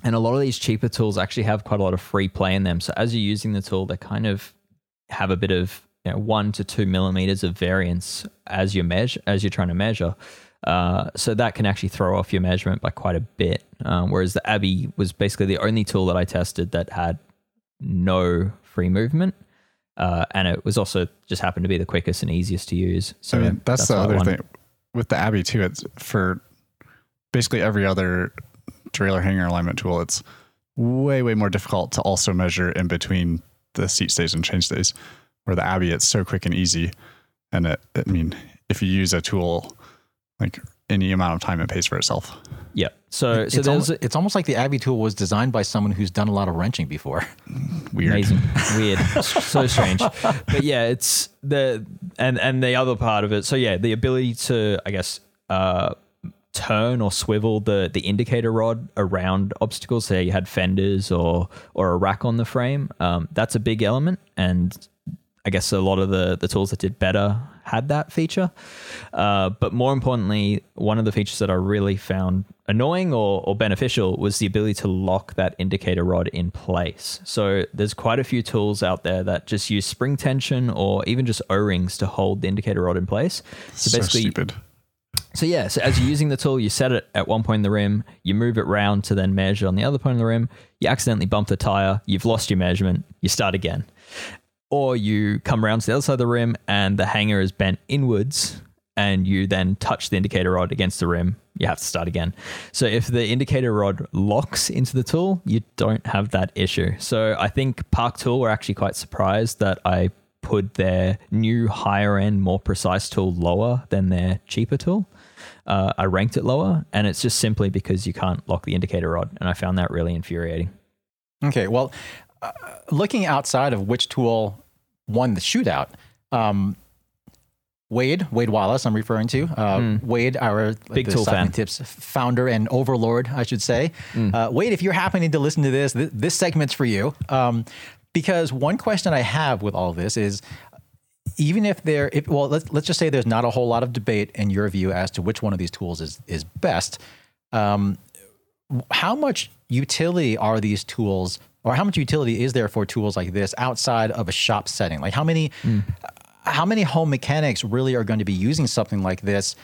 And a lot of these cheaper tools actually have quite a lot of free play in them. So as you're using the tool, they kind of have a bit of you know, one to two millimeters of variance as you measure as you're trying to measure. Uh, so that can actually throw off your measurement by quite a bit. Um, whereas the Abbey was basically the only tool that I tested that had no free movement. Uh, and it was also just happened to be the quickest and easiest to use. So I mean, that's, the other thing with the Abbey too. It's for basically every other derailleur hanger alignment tool. It's way way more difficult to also measure in between the seat stays and chain stays. Where the Abbey, it's so quick and easy, and it. I mean, if you use a tool like any amount of time, it pays for itself. Yeah. So so it's, there's almost, it's almost like the Abbey tool was designed by someone who's done a lot of wrenching before. Weird. Amazing, weird, so strange. But yeah, it's the and and the other part of it. So yeah, the ability to, I guess, uh, turn or swivel the the indicator rod around obstacles. Say you had fenders or or a rack on the frame. Um, that's a big element, and I guess a lot of the the tools that did better had that feature. Uh, but more importantly, one of the features that I really found annoying or, or beneficial was the ability to lock that indicator rod in place. So there's quite a few tools out there that just use spring tension or even just O-rings to hold the indicator rod in place. So So basically, stupid. so yeah, so as you're using the tool, you set it at one point in the rim, you move it round to then measure on the other point of the rim, you accidentally bump the tire, you've lost your measurement, you start again. Or you come around to the other side of the rim and the hanger is bent inwards and you then touch the indicator rod against the rim, you have to start again. So if the indicator rod locks into the tool, you don't have that issue. So I think Park Tool were actually quite surprised that I put their new higher end, more precise tool lower than their cheaper tool. Uh, I ranked it lower, and it's just simply because you can't lock the indicator rod, and I found that really infuriating. Okay, well, uh, looking outside of which tool won the shootout, um, Wade, Wade Wallace, I'm referring to. Uh, Wade, our. Big tool fan. Tips founder and overlord, I should say. Uh, Wade, if you're happening to listen to this, th- this segment's for you. Um, because one question I have with all this is even if there, if, well, let's let's just say there's not a whole lot of debate in your view as to which one of these tools is is best. Um, how much utility are these tools, or how much utility is there for tools like this outside of a shop setting? Like how many, how many home mechanics really are going to be using something like this,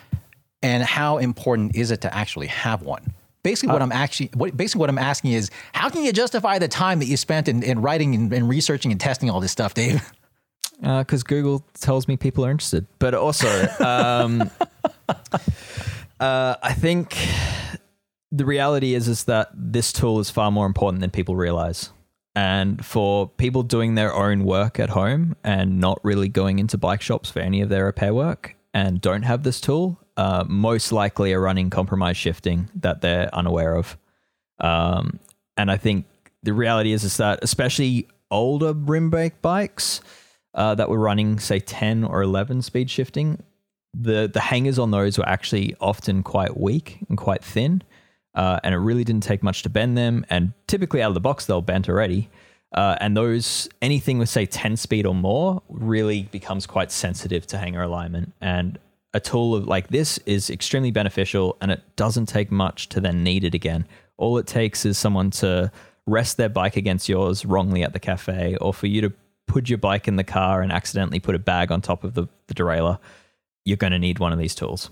and how important is it to actually have one? Basically, what I'm actually, what, basically what I'm asking is, how can you justify the time that you spent in, in writing and, and researching and testing all this stuff, Dave? because Google tells me people are interested. But also, um, uh, I think the reality is is that this tool is far more important than people realize. And for people doing their own work at home and not really going into bike shops for any of their repair work and don't have this tool, uh, most likely are running compromise shifting that they're unaware of. Um, and I think the reality is is that especially older rim brake bikes uh, that were running say 10 or 11 speed shifting, the the hangers on those were actually often quite weak and quite thin, uh, and it really didn't take much to bend them. And typically out of the box they'll bent already. Uh, and those anything with say 10 speed or more really becomes quite sensitive to hanger alignment. And a tool of, like this is extremely beneficial, and it doesn't take much to then need it again. All it takes is someone to rest their bike against yours wrongly at the cafe, or for you to put your bike in the car and accidentally put a bag on top of the, the derailleur, you're going to need one of these tools.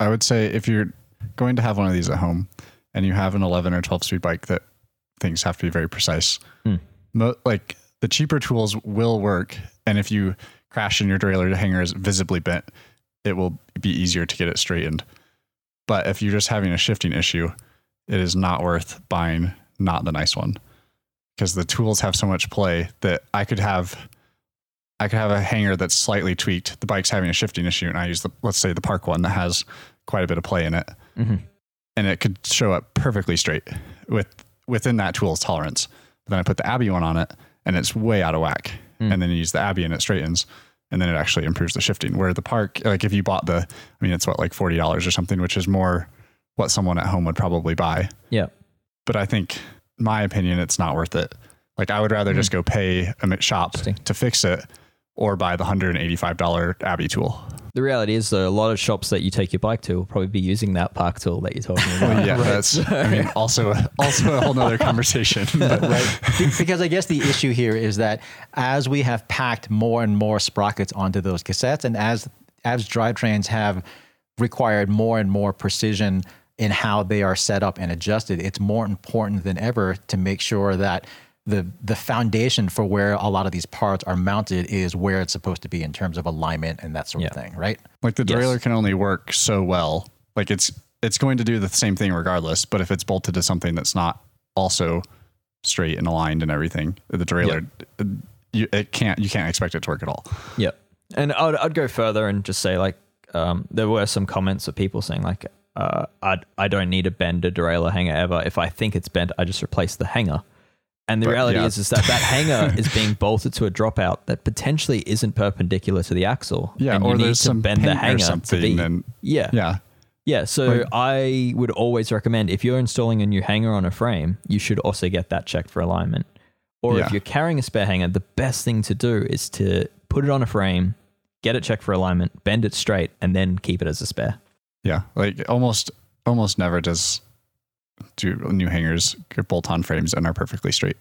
I would say if you're going to have one of these at home and you have an 11 or 12 speed bike that things have to be very precise, Hmm. mo- like the cheaper tools will work. And if you crash and your derailleur hanger is visibly bent, it will be easier to get it straightened. But if you're just having a shifting issue, it is not worth buying not the nice one because the tools have so much play that I could have I could have a hanger that's slightly tweaked. The bike's having a shifting issue, and I use the let's say the park one that has quite a bit of play in it, Mhm. and it could show up perfectly straight with within that tool's tolerance. But then I put the Abbey one on it, and it's way out of whack. Mm. And then you use the Abbey, and it straightens, and then it actually improves the shifting. Where the park, like if you bought the, I mean, it's what like forty dollars or something, which is more what someone at home would probably buy Yeah. but I think, my opinion, it's not worth it. Like I would rather just go pay a shop. To fix it, or buy the hundred and eighty-five dollar Abbey tool. The reality is, though, a lot of shops that you take your bike to will probably be using that park tool that you're talking about. yeah, that's. I mean, also also a whole nother conversation. But Be- because I guess the issue here is that as we have packed more and more sprockets onto those cassettes, and as as drivetrains have required more and more precision in how they are set up and adjusted, it's more important than ever to make sure that the the foundation for where a lot of these parts are mounted is where it's supposed to be in terms of alignment and that sort of thing, right? like the Yes. derailleur can only work so well. Like it's it's going to do the same thing regardless. But if it's bolted to something that's not also straight and aligned and everything, the derailleur, you, it can't you can't expect it to work at all. Yeah. And I'd, I'd go further and just say, like, um, there were some comments of people saying, like, uh, I, I don't need a bend a derailleur hanger ever. If I think it's bent, I just replace the hanger. And the But, reality yeah. is, is that that hanger is being bolted to a dropout that potentially isn't perpendicular to the axle. Yeah, and you or need there's to some bend the or hanger to something, be. and yeah, yeah, yeah. So Like- I would always recommend if you're installing a new hanger on a frame, you should also get that checked for alignment. Or Yeah. if you're carrying a spare hanger, the best thing to do is to put it on a frame, get it checked for alignment, bend it straight, and then keep it as a spare. Yeah, like almost almost never does do new hangers bolt on frames and are perfectly straight.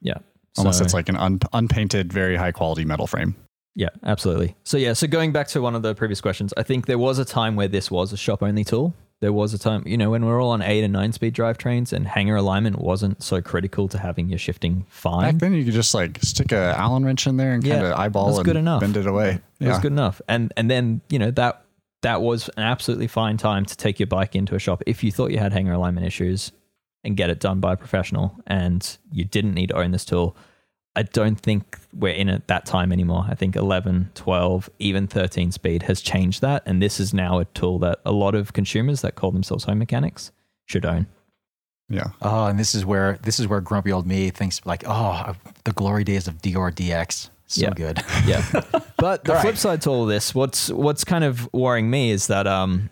Yeah. Unless So- it's like an un, unpainted, very high quality metal frame. Yeah, absolutely. So yeah, so going back to one of the previous questions, I think there was a time where this was a shop only tool. There was a time, you know, when we are all on eight and nine speed drivetrains and hanger alignment wasn't so critical to having your shifting fine. Back then, you could just like stick a Allen wrench in there and Yeah, kind of eyeball that's and good enough. bend it away. It was Yeah, good enough. And and then, you know, that that was an absolutely fine time to take your bike into a shop if you thought you had hanger alignment issues and get it done by a professional and you didn't need to own this tool. I don't think we're in at that time anymore. I think 11, 12, even 13 speed has changed that. And this is now a tool that a lot of consumers that call themselves home mechanics should own. yeah. Oh, and this is where this is where grumpy old me thinks like, oh, the glory days of Deore DX, so Yeah. good. Yeah. But the All flip right. side to all this, what's what's kind of worrying me is that um,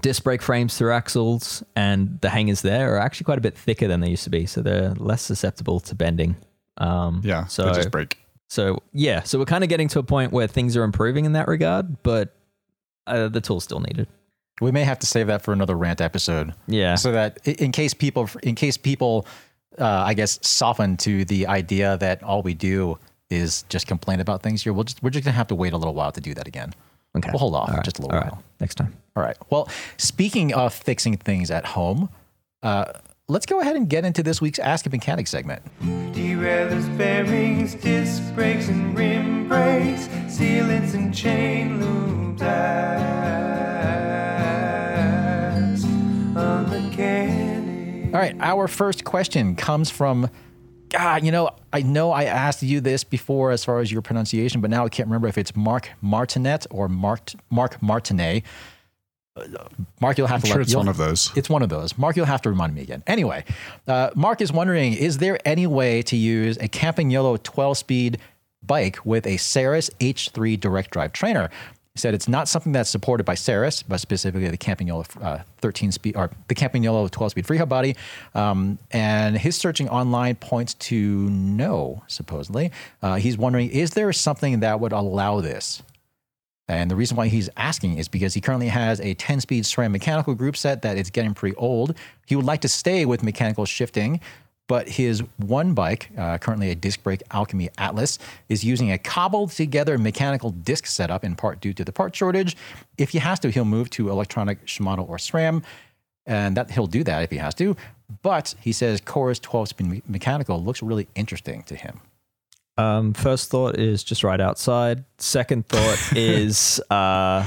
disc brake frames through axles and the hangers there are actually quite a bit thicker than they used to be, so they're less susceptible to bending. Um, Yeah, So just break. So yeah, so we're kind of getting to a point where things are improving in that regard, but uh, the tool's still needed. We may have to save that for another rant episode. Yeah. So that in case people, in case people, uh, I guess, soften to the idea that all we do is just complain about things here, we'll just, we're just gonna have to wait a little while to do that again. Okay. We'll hold off All right. just a little All right. while. Next time. All right. Well, speaking of fixing things at home, uh, let's go ahead and get into this week's Ask a Mechanic segment. Derailleurs, bearings, disc brakes, and rim brakes, sealants and chain loops. Ask a mechanic. All right, our first question comes from God, you know, I know I asked you this before as far as your pronunciation, but now I can't remember if it's Mark Martinet or Mark Mark Martinet. Uh, Mark, you'll have to sure let it's one of those. It's one of those. Mark, you'll have to remind me again. Anyway, uh, Mark is wondering: Is there any way to use a Campagnolo 12-speed bike with a Saris H3 direct drive trainer? He said it's not something that's supported by Saris, but specifically the Campagnolo uh, 13 speed or the Campagnolo 12 speed free hub body. Um, and his searching online points to no, supposedly. Uh, he's wondering: Is there something that would allow this? And the reason why he's asking is because he currently has a 10 speed SRAM mechanical group set that is getting pretty old. He would like to stay with mechanical shifting, but his one bike, uh, currently a disc brake Alchemy Atlas, is using a cobbled together mechanical disc setup in part due to the part shortage. If he has to, he'll move to electronic Shimano or SRAM, and that he'll do that if he has to. But he says Chorus 12 speed me- mechanical looks really interesting to him. Um, first thought is just right outside. Second thought is uh,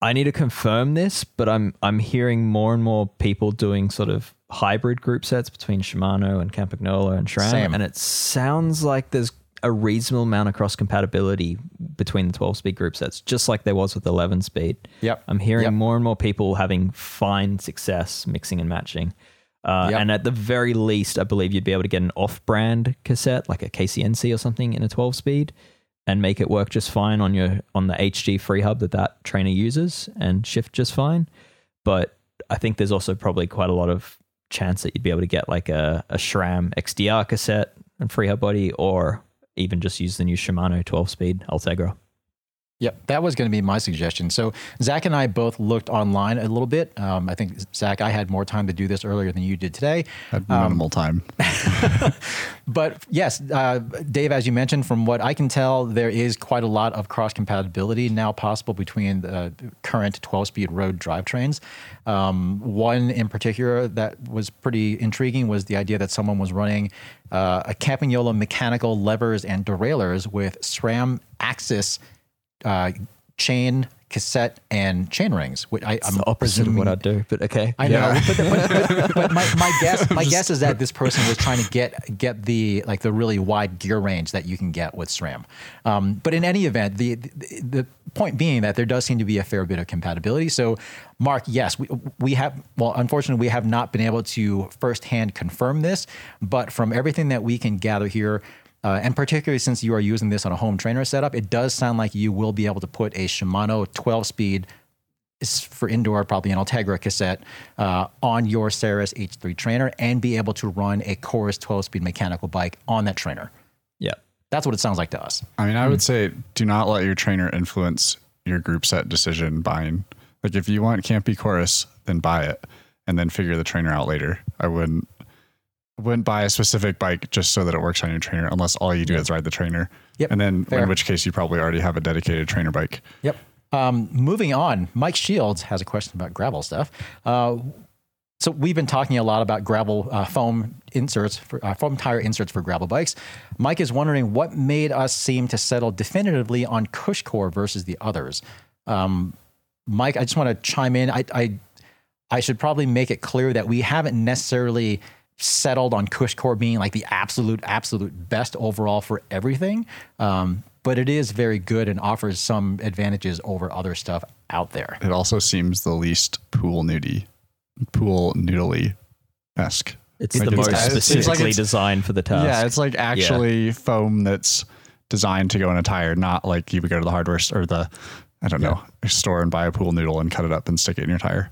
I need to confirm this, but I'm I'm hearing more and more people doing sort of hybrid group sets between Shimano and Campagnolo and SRAM, Same. and it sounds like there's a reasonable amount of cross compatibility between the 12 speed group sets, just like there was with 11 speed. Yep. I'm hearing Yep. more and more people having fine success mixing and matching. Uh, Yep. And at the very least, I believe you'd be able to get an off brand cassette, like a KCNC or something, in a 12 speed and make it work just fine on your on the HG free hub that that trainer uses and shift just fine. But I think there's also probably quite a lot of chance that you'd be able to get like a, a SRAM XDR cassette and free hub body or even just use the new Shimano 12 speed Ultegra. Yep, that was going to be my suggestion. So Zach and I both looked online a little bit. Um, I think Zach, I had more time to do this earlier than you did today. Had minimal time. But yes, uh, Dave, as you mentioned, from what I can tell, there is quite a lot of cross compatibility now possible between the current 12 speed road drivetrains. Um, one in particular that was pretty intriguing was the idea that someone was running uh, a Campagnolo mechanical levers and derailleurs with SRAM AXS uh, chain, cassette, and chain rings. Which I, I'm the opposite of what I'd do, but okay. I know, but, but, but, but my, my guess my guess is that this person was trying to get get the like the really wide gear range that you can get with SRAM. Um, but in any event, the, the the point being that there does seem to be a fair bit of compatibility. So, Mark, yes, we we have well, unfortunately, we have not been able to firsthand confirm this, but from everything that we can gather here. Uh, and particularly since you are using this on a home trainer setup, it does sound like you will be able to put a Shimano 12 speed is for indoor, probably an Ultegra cassette uh, on your Saris H3 trainer and be able to run a Chorus 12 speed mechanical bike on that trainer. Yeah. That's what it sounds like to us. I mean, I would say do not let your trainer influence your group set decision buying. Like if you want Campy Chorus, then buy it and then figure the trainer out later. I wouldn't I wouldn't buy a specific bike just so that it works on your trainer unless all you do is ride the trainer. Yep, And then fair. in which case you probably already have a dedicated trainer bike. Yep. Um, moving on, Mike Shields has a question about gravel stuff. Uh, so we've been talking a lot about gravel uh, foam inserts, for, uh, foam tire inserts for gravel bikes. Mike is wondering what made us seem to settle definitively on Cushcore versus the others. Um, Mike, I just want to chime in. I, I I should probably make it clear that we haven't necessarily settled on Cushcore being like the absolute, absolute best overall for everything. Um, but it is very good and offers some advantages over other stuff out there. It also seems the least pool nudie, pool noodly esque. It's Like the it's- most it's- it's specifically like it's- designed for the task. Yeah, it's like actually foam that's designed to go in a tire, not like you would go to the hardware store or the, I don't know, store and buy a pool noodle and cut it up and stick it in your tire.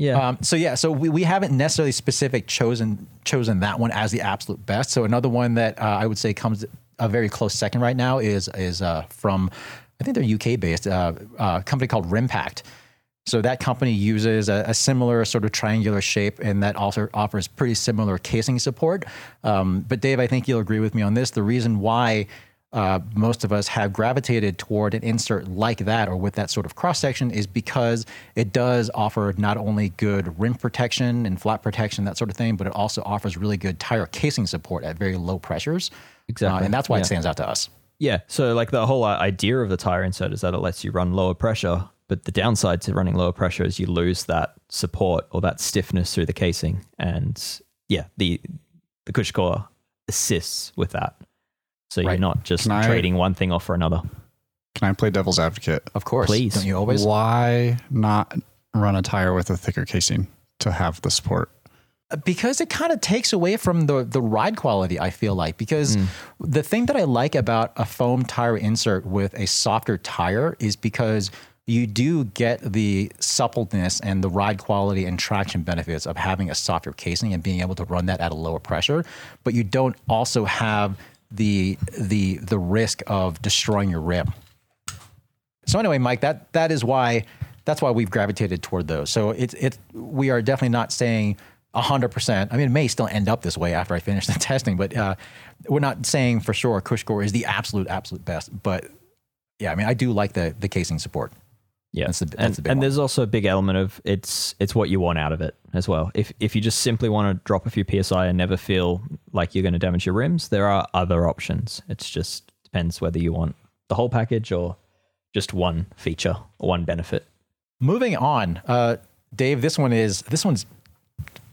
Yeah. Um, so yeah, so we, we haven't necessarily specific chosen chosen that one as the absolute best. So another one that uh, I would say comes a very close second right now is is uh, from I think they're UK based uh, uh, company called Rimpact. So that company uses a, a, similar sort of triangular shape, and that also offers pretty similar casing support. Um, but Dave, I think you'll agree with me on this. The reason why uh, most of us have gravitated toward an insert like that or with that sort of cross section is because it does offer not only good rim protection and flat protection, that sort of thing, but it also offers really good tire casing support at very low pressures. Exactly. Uh, and that's why Yeah. it stands out to us. Yeah. So like the whole uh, idea of the tire insert is that it lets you run lower pressure, but the downside to running lower pressure is you lose that support or that stiffness through the casing. And yeah, the the Cushcore assists with that. So you're not just I- trading one thing off for another. Can I play devil's advocate? Of course. Please. Don't you always? Why not run a tire with a thicker casing to have the support? Uh, because it kind of takes away from the the ride quality I feel like because hmm. the thing that I like about a foam tire insert with a softer tire is because you do get the suppleness and the ride quality and traction benefits of having a softer casing and being able to run that at a lower pressure but you don't also have the the the risk of destroying your rim so anyway, Mike, that that is why that's why we've gravitated toward those. So it's it we are definitely not saying hundred percent. I mean, it may still end up this way after I finish the testing, but uh, we're not saying for sure Cushcore is the absolute absolute best. But yeah, I mean, I do like the the casing support. Yeah, That's the- that's and, the and there's also a big element of it's it's what you want out of it as well. If if you just simply want to drop a few psi and never feel like you're going to damage your rims, there are other options. It's just depends whether you want the whole package or just one feature or one benefit. Moving on, uh, Dave. This one is this one's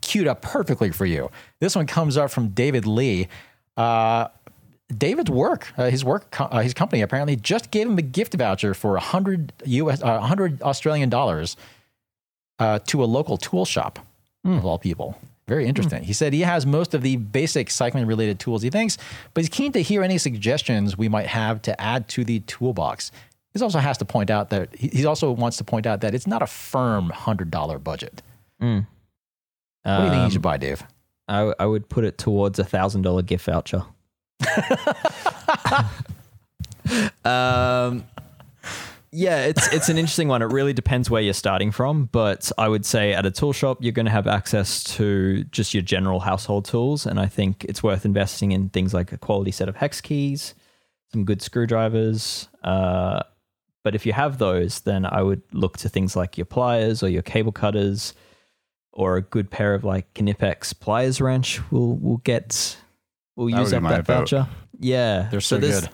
queued up perfectly for you. This one comes up from David Lee. Uh, David's work, uh, his work, uh, his company apparently just gave him a gift voucher for a hundred US, uh, hundred Australian dollars uh, to a local tool shop of all people. Very interesting. He said he has most of the basic cycling related tools he thinks, but he's keen to hear any suggestions we might have to add to the toolbox. He also has to point out that he also wants to point out that it's not a firm hundred dollar budget. What do you think Um, he should buy, Dave? I, I would put it towards a thousand dollar gift voucher. Um, yeah, it's it's an interesting one. It really depends where you're starting from, but I would say at a tool shop you're going to have access to just your general household tools, and I think it's worth investing in things like a quality set of hex keys, some good screwdrivers. Uh, but if you have those, then I would look to things like your pliers or your cable cutters or a good pair of like Knipex pliers wrench will will get will That use up that vote. voucher. Yeah, They're so there's- good.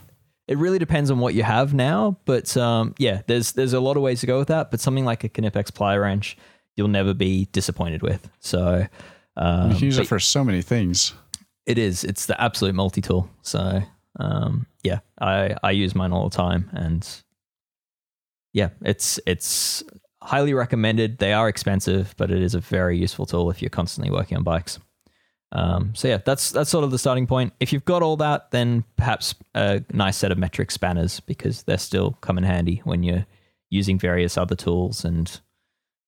It really depends on what you have now, but um, yeah, there's there's a lot of ways to go with that. But something like a Knipex plier wrench, you'll never be disappointed with. So um, you can use it for so many things. it is it's the absolute multi tool. So um, yeah, I I use mine all the time, and yeah, it's it's highly recommended. They are expensive, but it is a very useful tool if you're constantly working on bikes. Um, so yeah, that's that's sort of the starting point. If you've got all that, then perhaps a nice set of metric spanners because they're still come in handy when you're using various other tools. And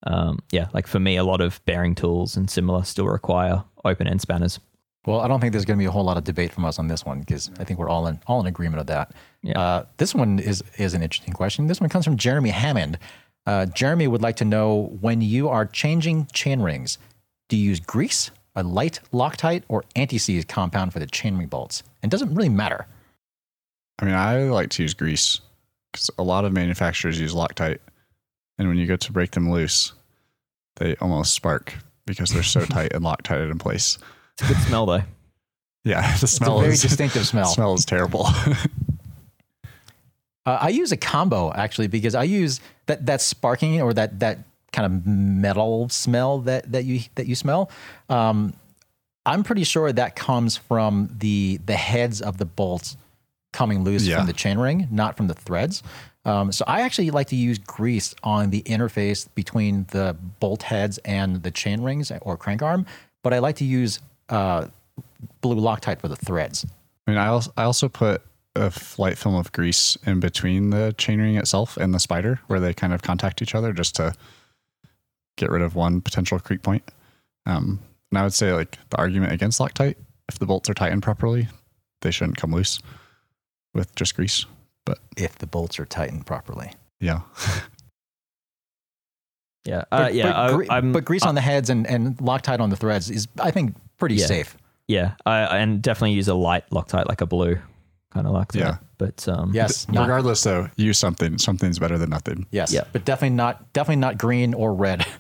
um, yeah, like for me, a lot of bearing tools and similar still require open end spanners. Well, I don't think there's going to be a whole lot of debate from us on this one because I think we're all in all in agreement of that. Yeah. Uh, this one is is an interesting question. This one comes from Jeremy Hammond. Uh, Jeremy would like to know when you are changing chain rings, do you use grease, a light Loctite, or anti-seize compound for the chainring bolts? And doesn't really matter. I mean, I like to use grease because a lot of manufacturers use Loctite, and when you go to break them loose, they almost spark because they're so tight and Loctited in place. It's a good smell though. Yeah, the It's a very is distinctive smell. smell is terrible. Uh, I use a combo actually because I use that that sparking or that that kind of metal smell that that you that you smell. Um, I'm pretty sure that comes from the the heads of the bolts coming loose Yeah. from the chainring, not from the threads. Um, so I actually like to use grease on the interface between the bolt heads and the chain rings or crank arm, but I like to use uh, blue Loctite for the threads. I mean, I also, I also put a light film of grease in between the chainring itself and the spider where they kind of contact each other just to get rid of one potential creep point. Um, and I would say like the argument against Loctite, if the bolts are tightened properly, they shouldn't come loose. with just grease. But if the bolts are tightened properly. yeah, Yeah, uh, yeah. but, I, gre- I'm, but grease on the heads and, and Loctite on the threads is, I think, pretty Yeah. safe. yeah, I, and definitely use a light Loctite, like a blue kind of Loctite. Yeah. but um, Yes. not- regardless though, use something. Something's better than nothing. Yes. Yeah. But definitely not definitely not green or red.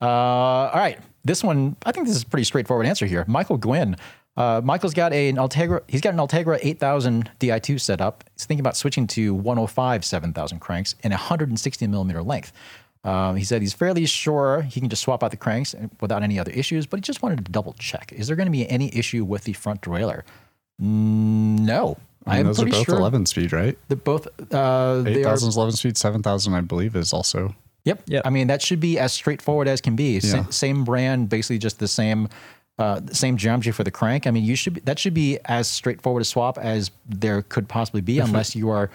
Uh, all right. This one, I think this is a pretty straightforward answer here. Michael Gwynn. Uh, Michael's got a, an Ultegra. He's got an Ultegra 8000 Di2 set up. He's thinking about switching to 105 7000 cranks in 160 millimeter length. Um, he said he's fairly sure he can just swap out the cranks without any other issues, but he just wanted to double check. Is there going to be any issue with the front derailleur? Mm, no. I I'm those are both sure 11 speed, right? that both uh, they Eight are thousand is 11 speed. Seven thousand, I believe, is also. Yep. Yep. I mean, that should be as straightforward as can be. Yeah. same brand, basically just the same, uh, same geometry for the crank. I mean, you should be, that should be as straightforward a swap as there could possibly be, unless you are,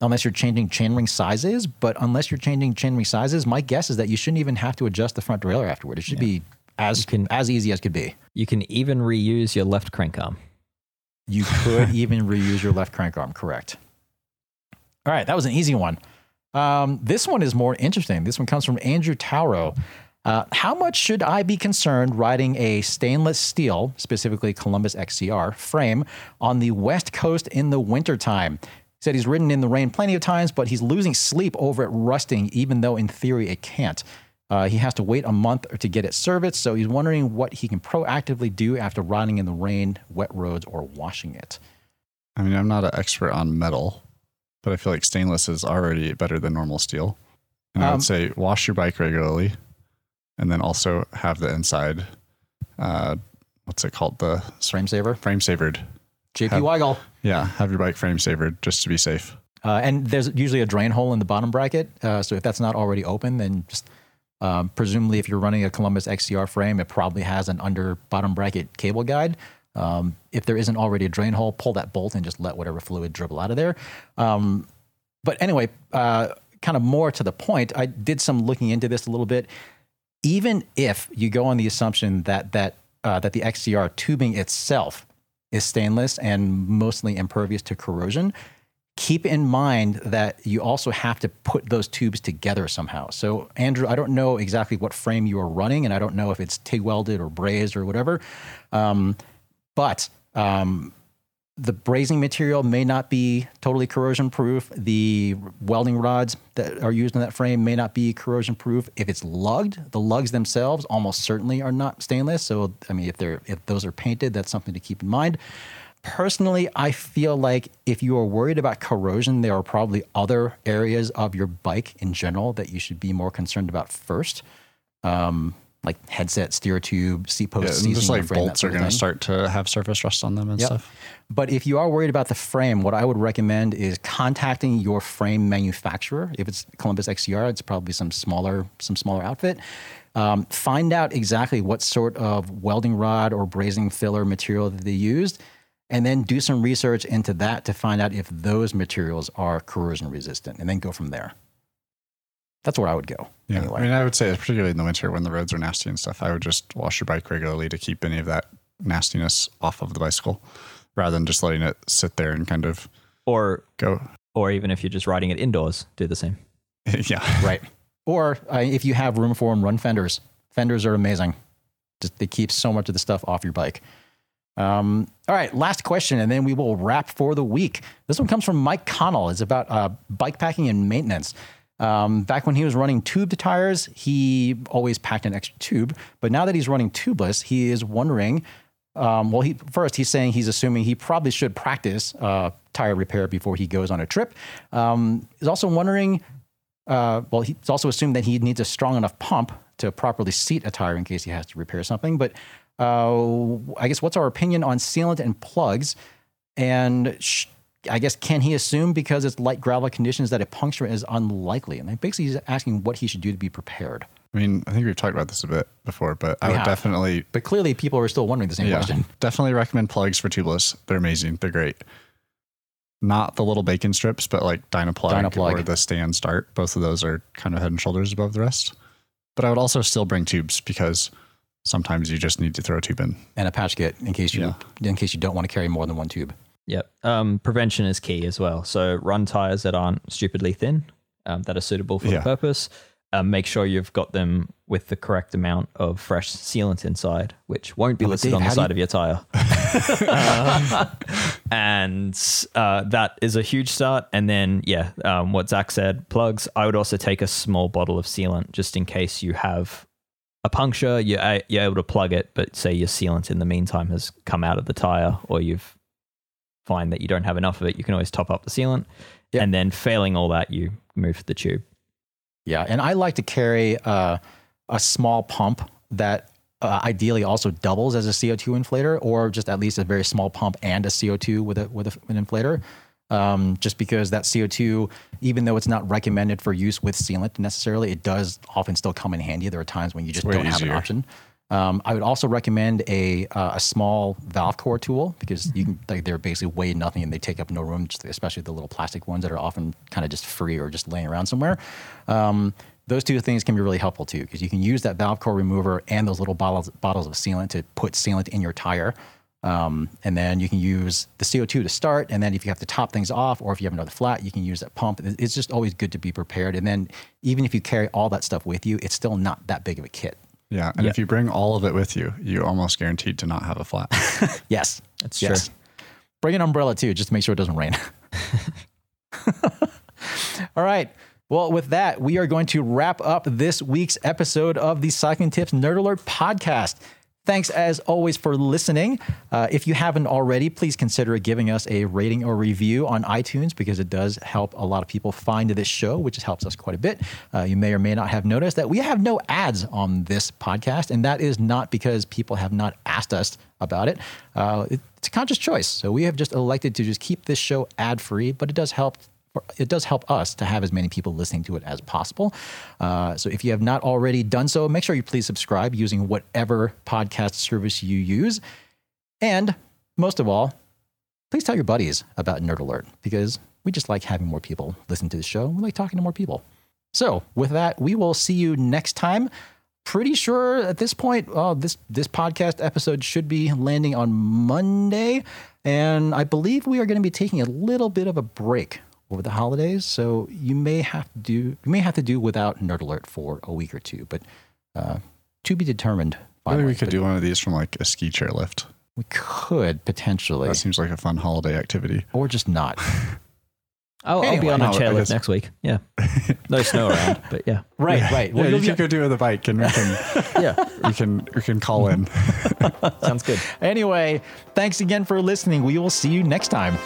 unless you're changing chainring sizes. But unless you're changing chainring sizes, my guess is that you shouldn't even have to adjust the front derailleur afterward. It should be as can- as easy as could be. you can even reuse your left crank arm. You could even reuse your left crank arm, correct? All right, that was an easy one. Um, this one is more interesting. This one comes from Andrew Tauro. Uh, how much should I be concerned riding a stainless steel, specifically Columbus XCR, frame on the West Coast in the wintertime? He said he's ridden in the rain plenty of times, but he's losing sleep over it rusting, even though in theory it can't. Uh, he has to wait a month to get it serviced, so he's wondering what he can proactively do after riding in the rain, wet roads, or washing it. I mean, I'm not an expert on metal, but I feel like stainless is already better than normal steel. And I Um, would say wash your bike regularly, and then also have the inside. Uh, what's it called? The Frame saver, frame savered. JP Have- Weigel. Yeah, have your bike frame savered just to be safe. Uh, and there's usually a drain hole in the bottom bracket. Uh, so if that's not already open, then just um, presumably if you're running a Columbus XCR frame, it probably has an under bottom bracket cable guide. Um, if there isn't already a drain hole, pull that bolt and just let whatever fluid dribble out of there. Um, but anyway, uh, kind of more to the point, I did some looking into this a little bit. Even if you go on the assumption that that uh, that the XCR tubing itself is stainless and mostly impervious to corrosion, keep in mind that you also have to put those tubes together somehow. So, Andrew, I don't know exactly what frame you are running, and I don't know if it's TIG welded or brazed or whatever. Um, but um, the brazing material may not be totally corrosion proof. The welding rods that are used in that frame may not be corrosion proof. If it's lugged, the lugs themselves almost certainly are not stainless. So, I mean, if they're if those are painted, that's something to keep in mind. Personally, I feel like if you are worried about corrosion, there are probably other areas of your bike in general that you should be more concerned about first, um, like headset, steer tube, seat post, Yeah, just like frame, bolts are going to start to have surface rust on them and Yep. stuff. But if you are worried about the frame, what I would recommend is contacting your frame manufacturer. If it's Columbus XCR, it's probably some smaller, some smaller outfit. Um, find out exactly what sort of welding rod or brazing filler material that they used, and then do some research into that to find out if those materials are corrosion resistant, and then go from there. That's where I would go. Yeah. Anyway. I mean, I would say, particularly in the winter when the roads are nasty and stuff, I would just wash your bike regularly to keep any of that nastiness off of the bicycle rather than just letting it sit there and kind of Or go. or even if you're just riding it indoors, do the same. yeah. Right. Or uh, if you have room for them, run fenders. Fenders are amazing. Just they keep so much of the stuff off your bike. Um, all right, last question, and then we will wrap for the week. This one comes from Mike Connell. It's about uh, bike packing and maintenance. Um, back when he was running tubed tires, he always packed an extra tube. But now that he's running tubeless, he is wondering. Um, well, he first he's saying he's assuming he probably should practice uh, tire repair before he goes on a trip. Um, he's also wondering uh, well, he's also assumed that he needs a strong enough pump to properly seat a tire in case he has to repair something. But uh, I guess what's our opinion on sealant and plugs? And sh- I guess can he assume because it's light gravel conditions that a puncture is unlikely? And basically, he's asking what he should do to be prepared. I mean, I think we've talked about this a bit before, but I We would have. definitely, But clearly, people are still wondering the same yeah, question. definitely recommend plugs for tubeless. They're amazing. They're great. Not the little bacon strips, but like Dynaplug, Dynaplug. or the Stan's Dart. Both of those are kind of head and shoulders above the rest. But I would also still bring tubes because sometimes you just need to throw a tube in. And a patch kit in case you Yeah. in case you don't want to carry more than one tube. Yep. Um, prevention is key as well. So run tires that aren't stupidly thin, um, that are suitable for Yeah. the purpose. Um, make sure you've got them with the correct amount of fresh sealant inside, which won't be Oh, listed Dave, on the side of your tire. Um, and uh, that is a huge start. And then, yeah, um, what Zach said, plugs. I would also take a small bottle of sealant just in case you have a puncture. You're, you're able to plug it, but say your sealant in the meantime has come out of the tire, or you've find that you don't have enough of it. You can always top up the sealant, Yeah. and then failing all that, you move to the tube. Yeah, and I like to carry uh, a small pump that uh, ideally also doubles as a CO2 inflator, or just at least a very small pump and a CO2 with a with a, an inflator. Um, just because that CO2, even though it's not recommended for use with sealant necessarily, it does often still come in handy. There are times when you just way don't have an option. Um, I would also recommend a uh, a small valve core tool because you can like they're basically weigh nothing and they take up no room, especially the little plastic ones that are often kind of just free or just laying around somewhere. Um, those two things can be really helpful too because you can use that valve core remover and those little bottles bottles of sealant to put sealant in your tire. Um, and then you can use the CO2 to start. And then if you have to top things off or if you have another flat, you can use that pump. It's just always good to be prepared. And then even if you carry all that stuff with you, it's still not that big of a kit. Yeah, and Yeah. if you bring all of it with you, you're almost guaranteed to not have a flat. Yes. That's yes. true. Bring an umbrella too, just to make sure it doesn't rain. All right. Well, with that, we are going to wrap up this week's episode of the Cycling Tips Nerd Alert podcast. Thanks as always for listening. Uh, if you haven't already, please consider giving us a rating or review on iTunes because it does help a lot of people find this show, which helps us quite a bit. Uh, you may or may not have noticed that we have no ads on this podcast, and that is not because people have not asked us about it. Uh, it- it's a conscious choice. So we have just elected to just keep this show ad free, but it does help it does help us to have as many people listening to it as possible. Uh, so if you have not already done so, make sure you please subscribe using whatever podcast service you use. And most of all, please tell your buddies about Nerd Alert because we just like having more people listen to the show. We like talking to more people. So with that, we will see you next time. Pretty sure at this point, uh, this this podcast episode should be landing on Monday, and I believe we are going to be taking a little bit of a break over the holidays. So you may have to do you may have to do without Nerd Alert for a week or two, but uh, to be determined. Maybe finally. we could But do one of these from like a ski chair lift. We could potentially, That seems like a fun holiday activity. or just not. I'll, I'll be on a No, I chairlift next week. Yeah, no snow around, but yeah, Right, right. Well, yeah, you'll can go do it with a bike, and we can yeah, we can we can call in. sounds good. anyway, thanks again for listening. We will see you next time.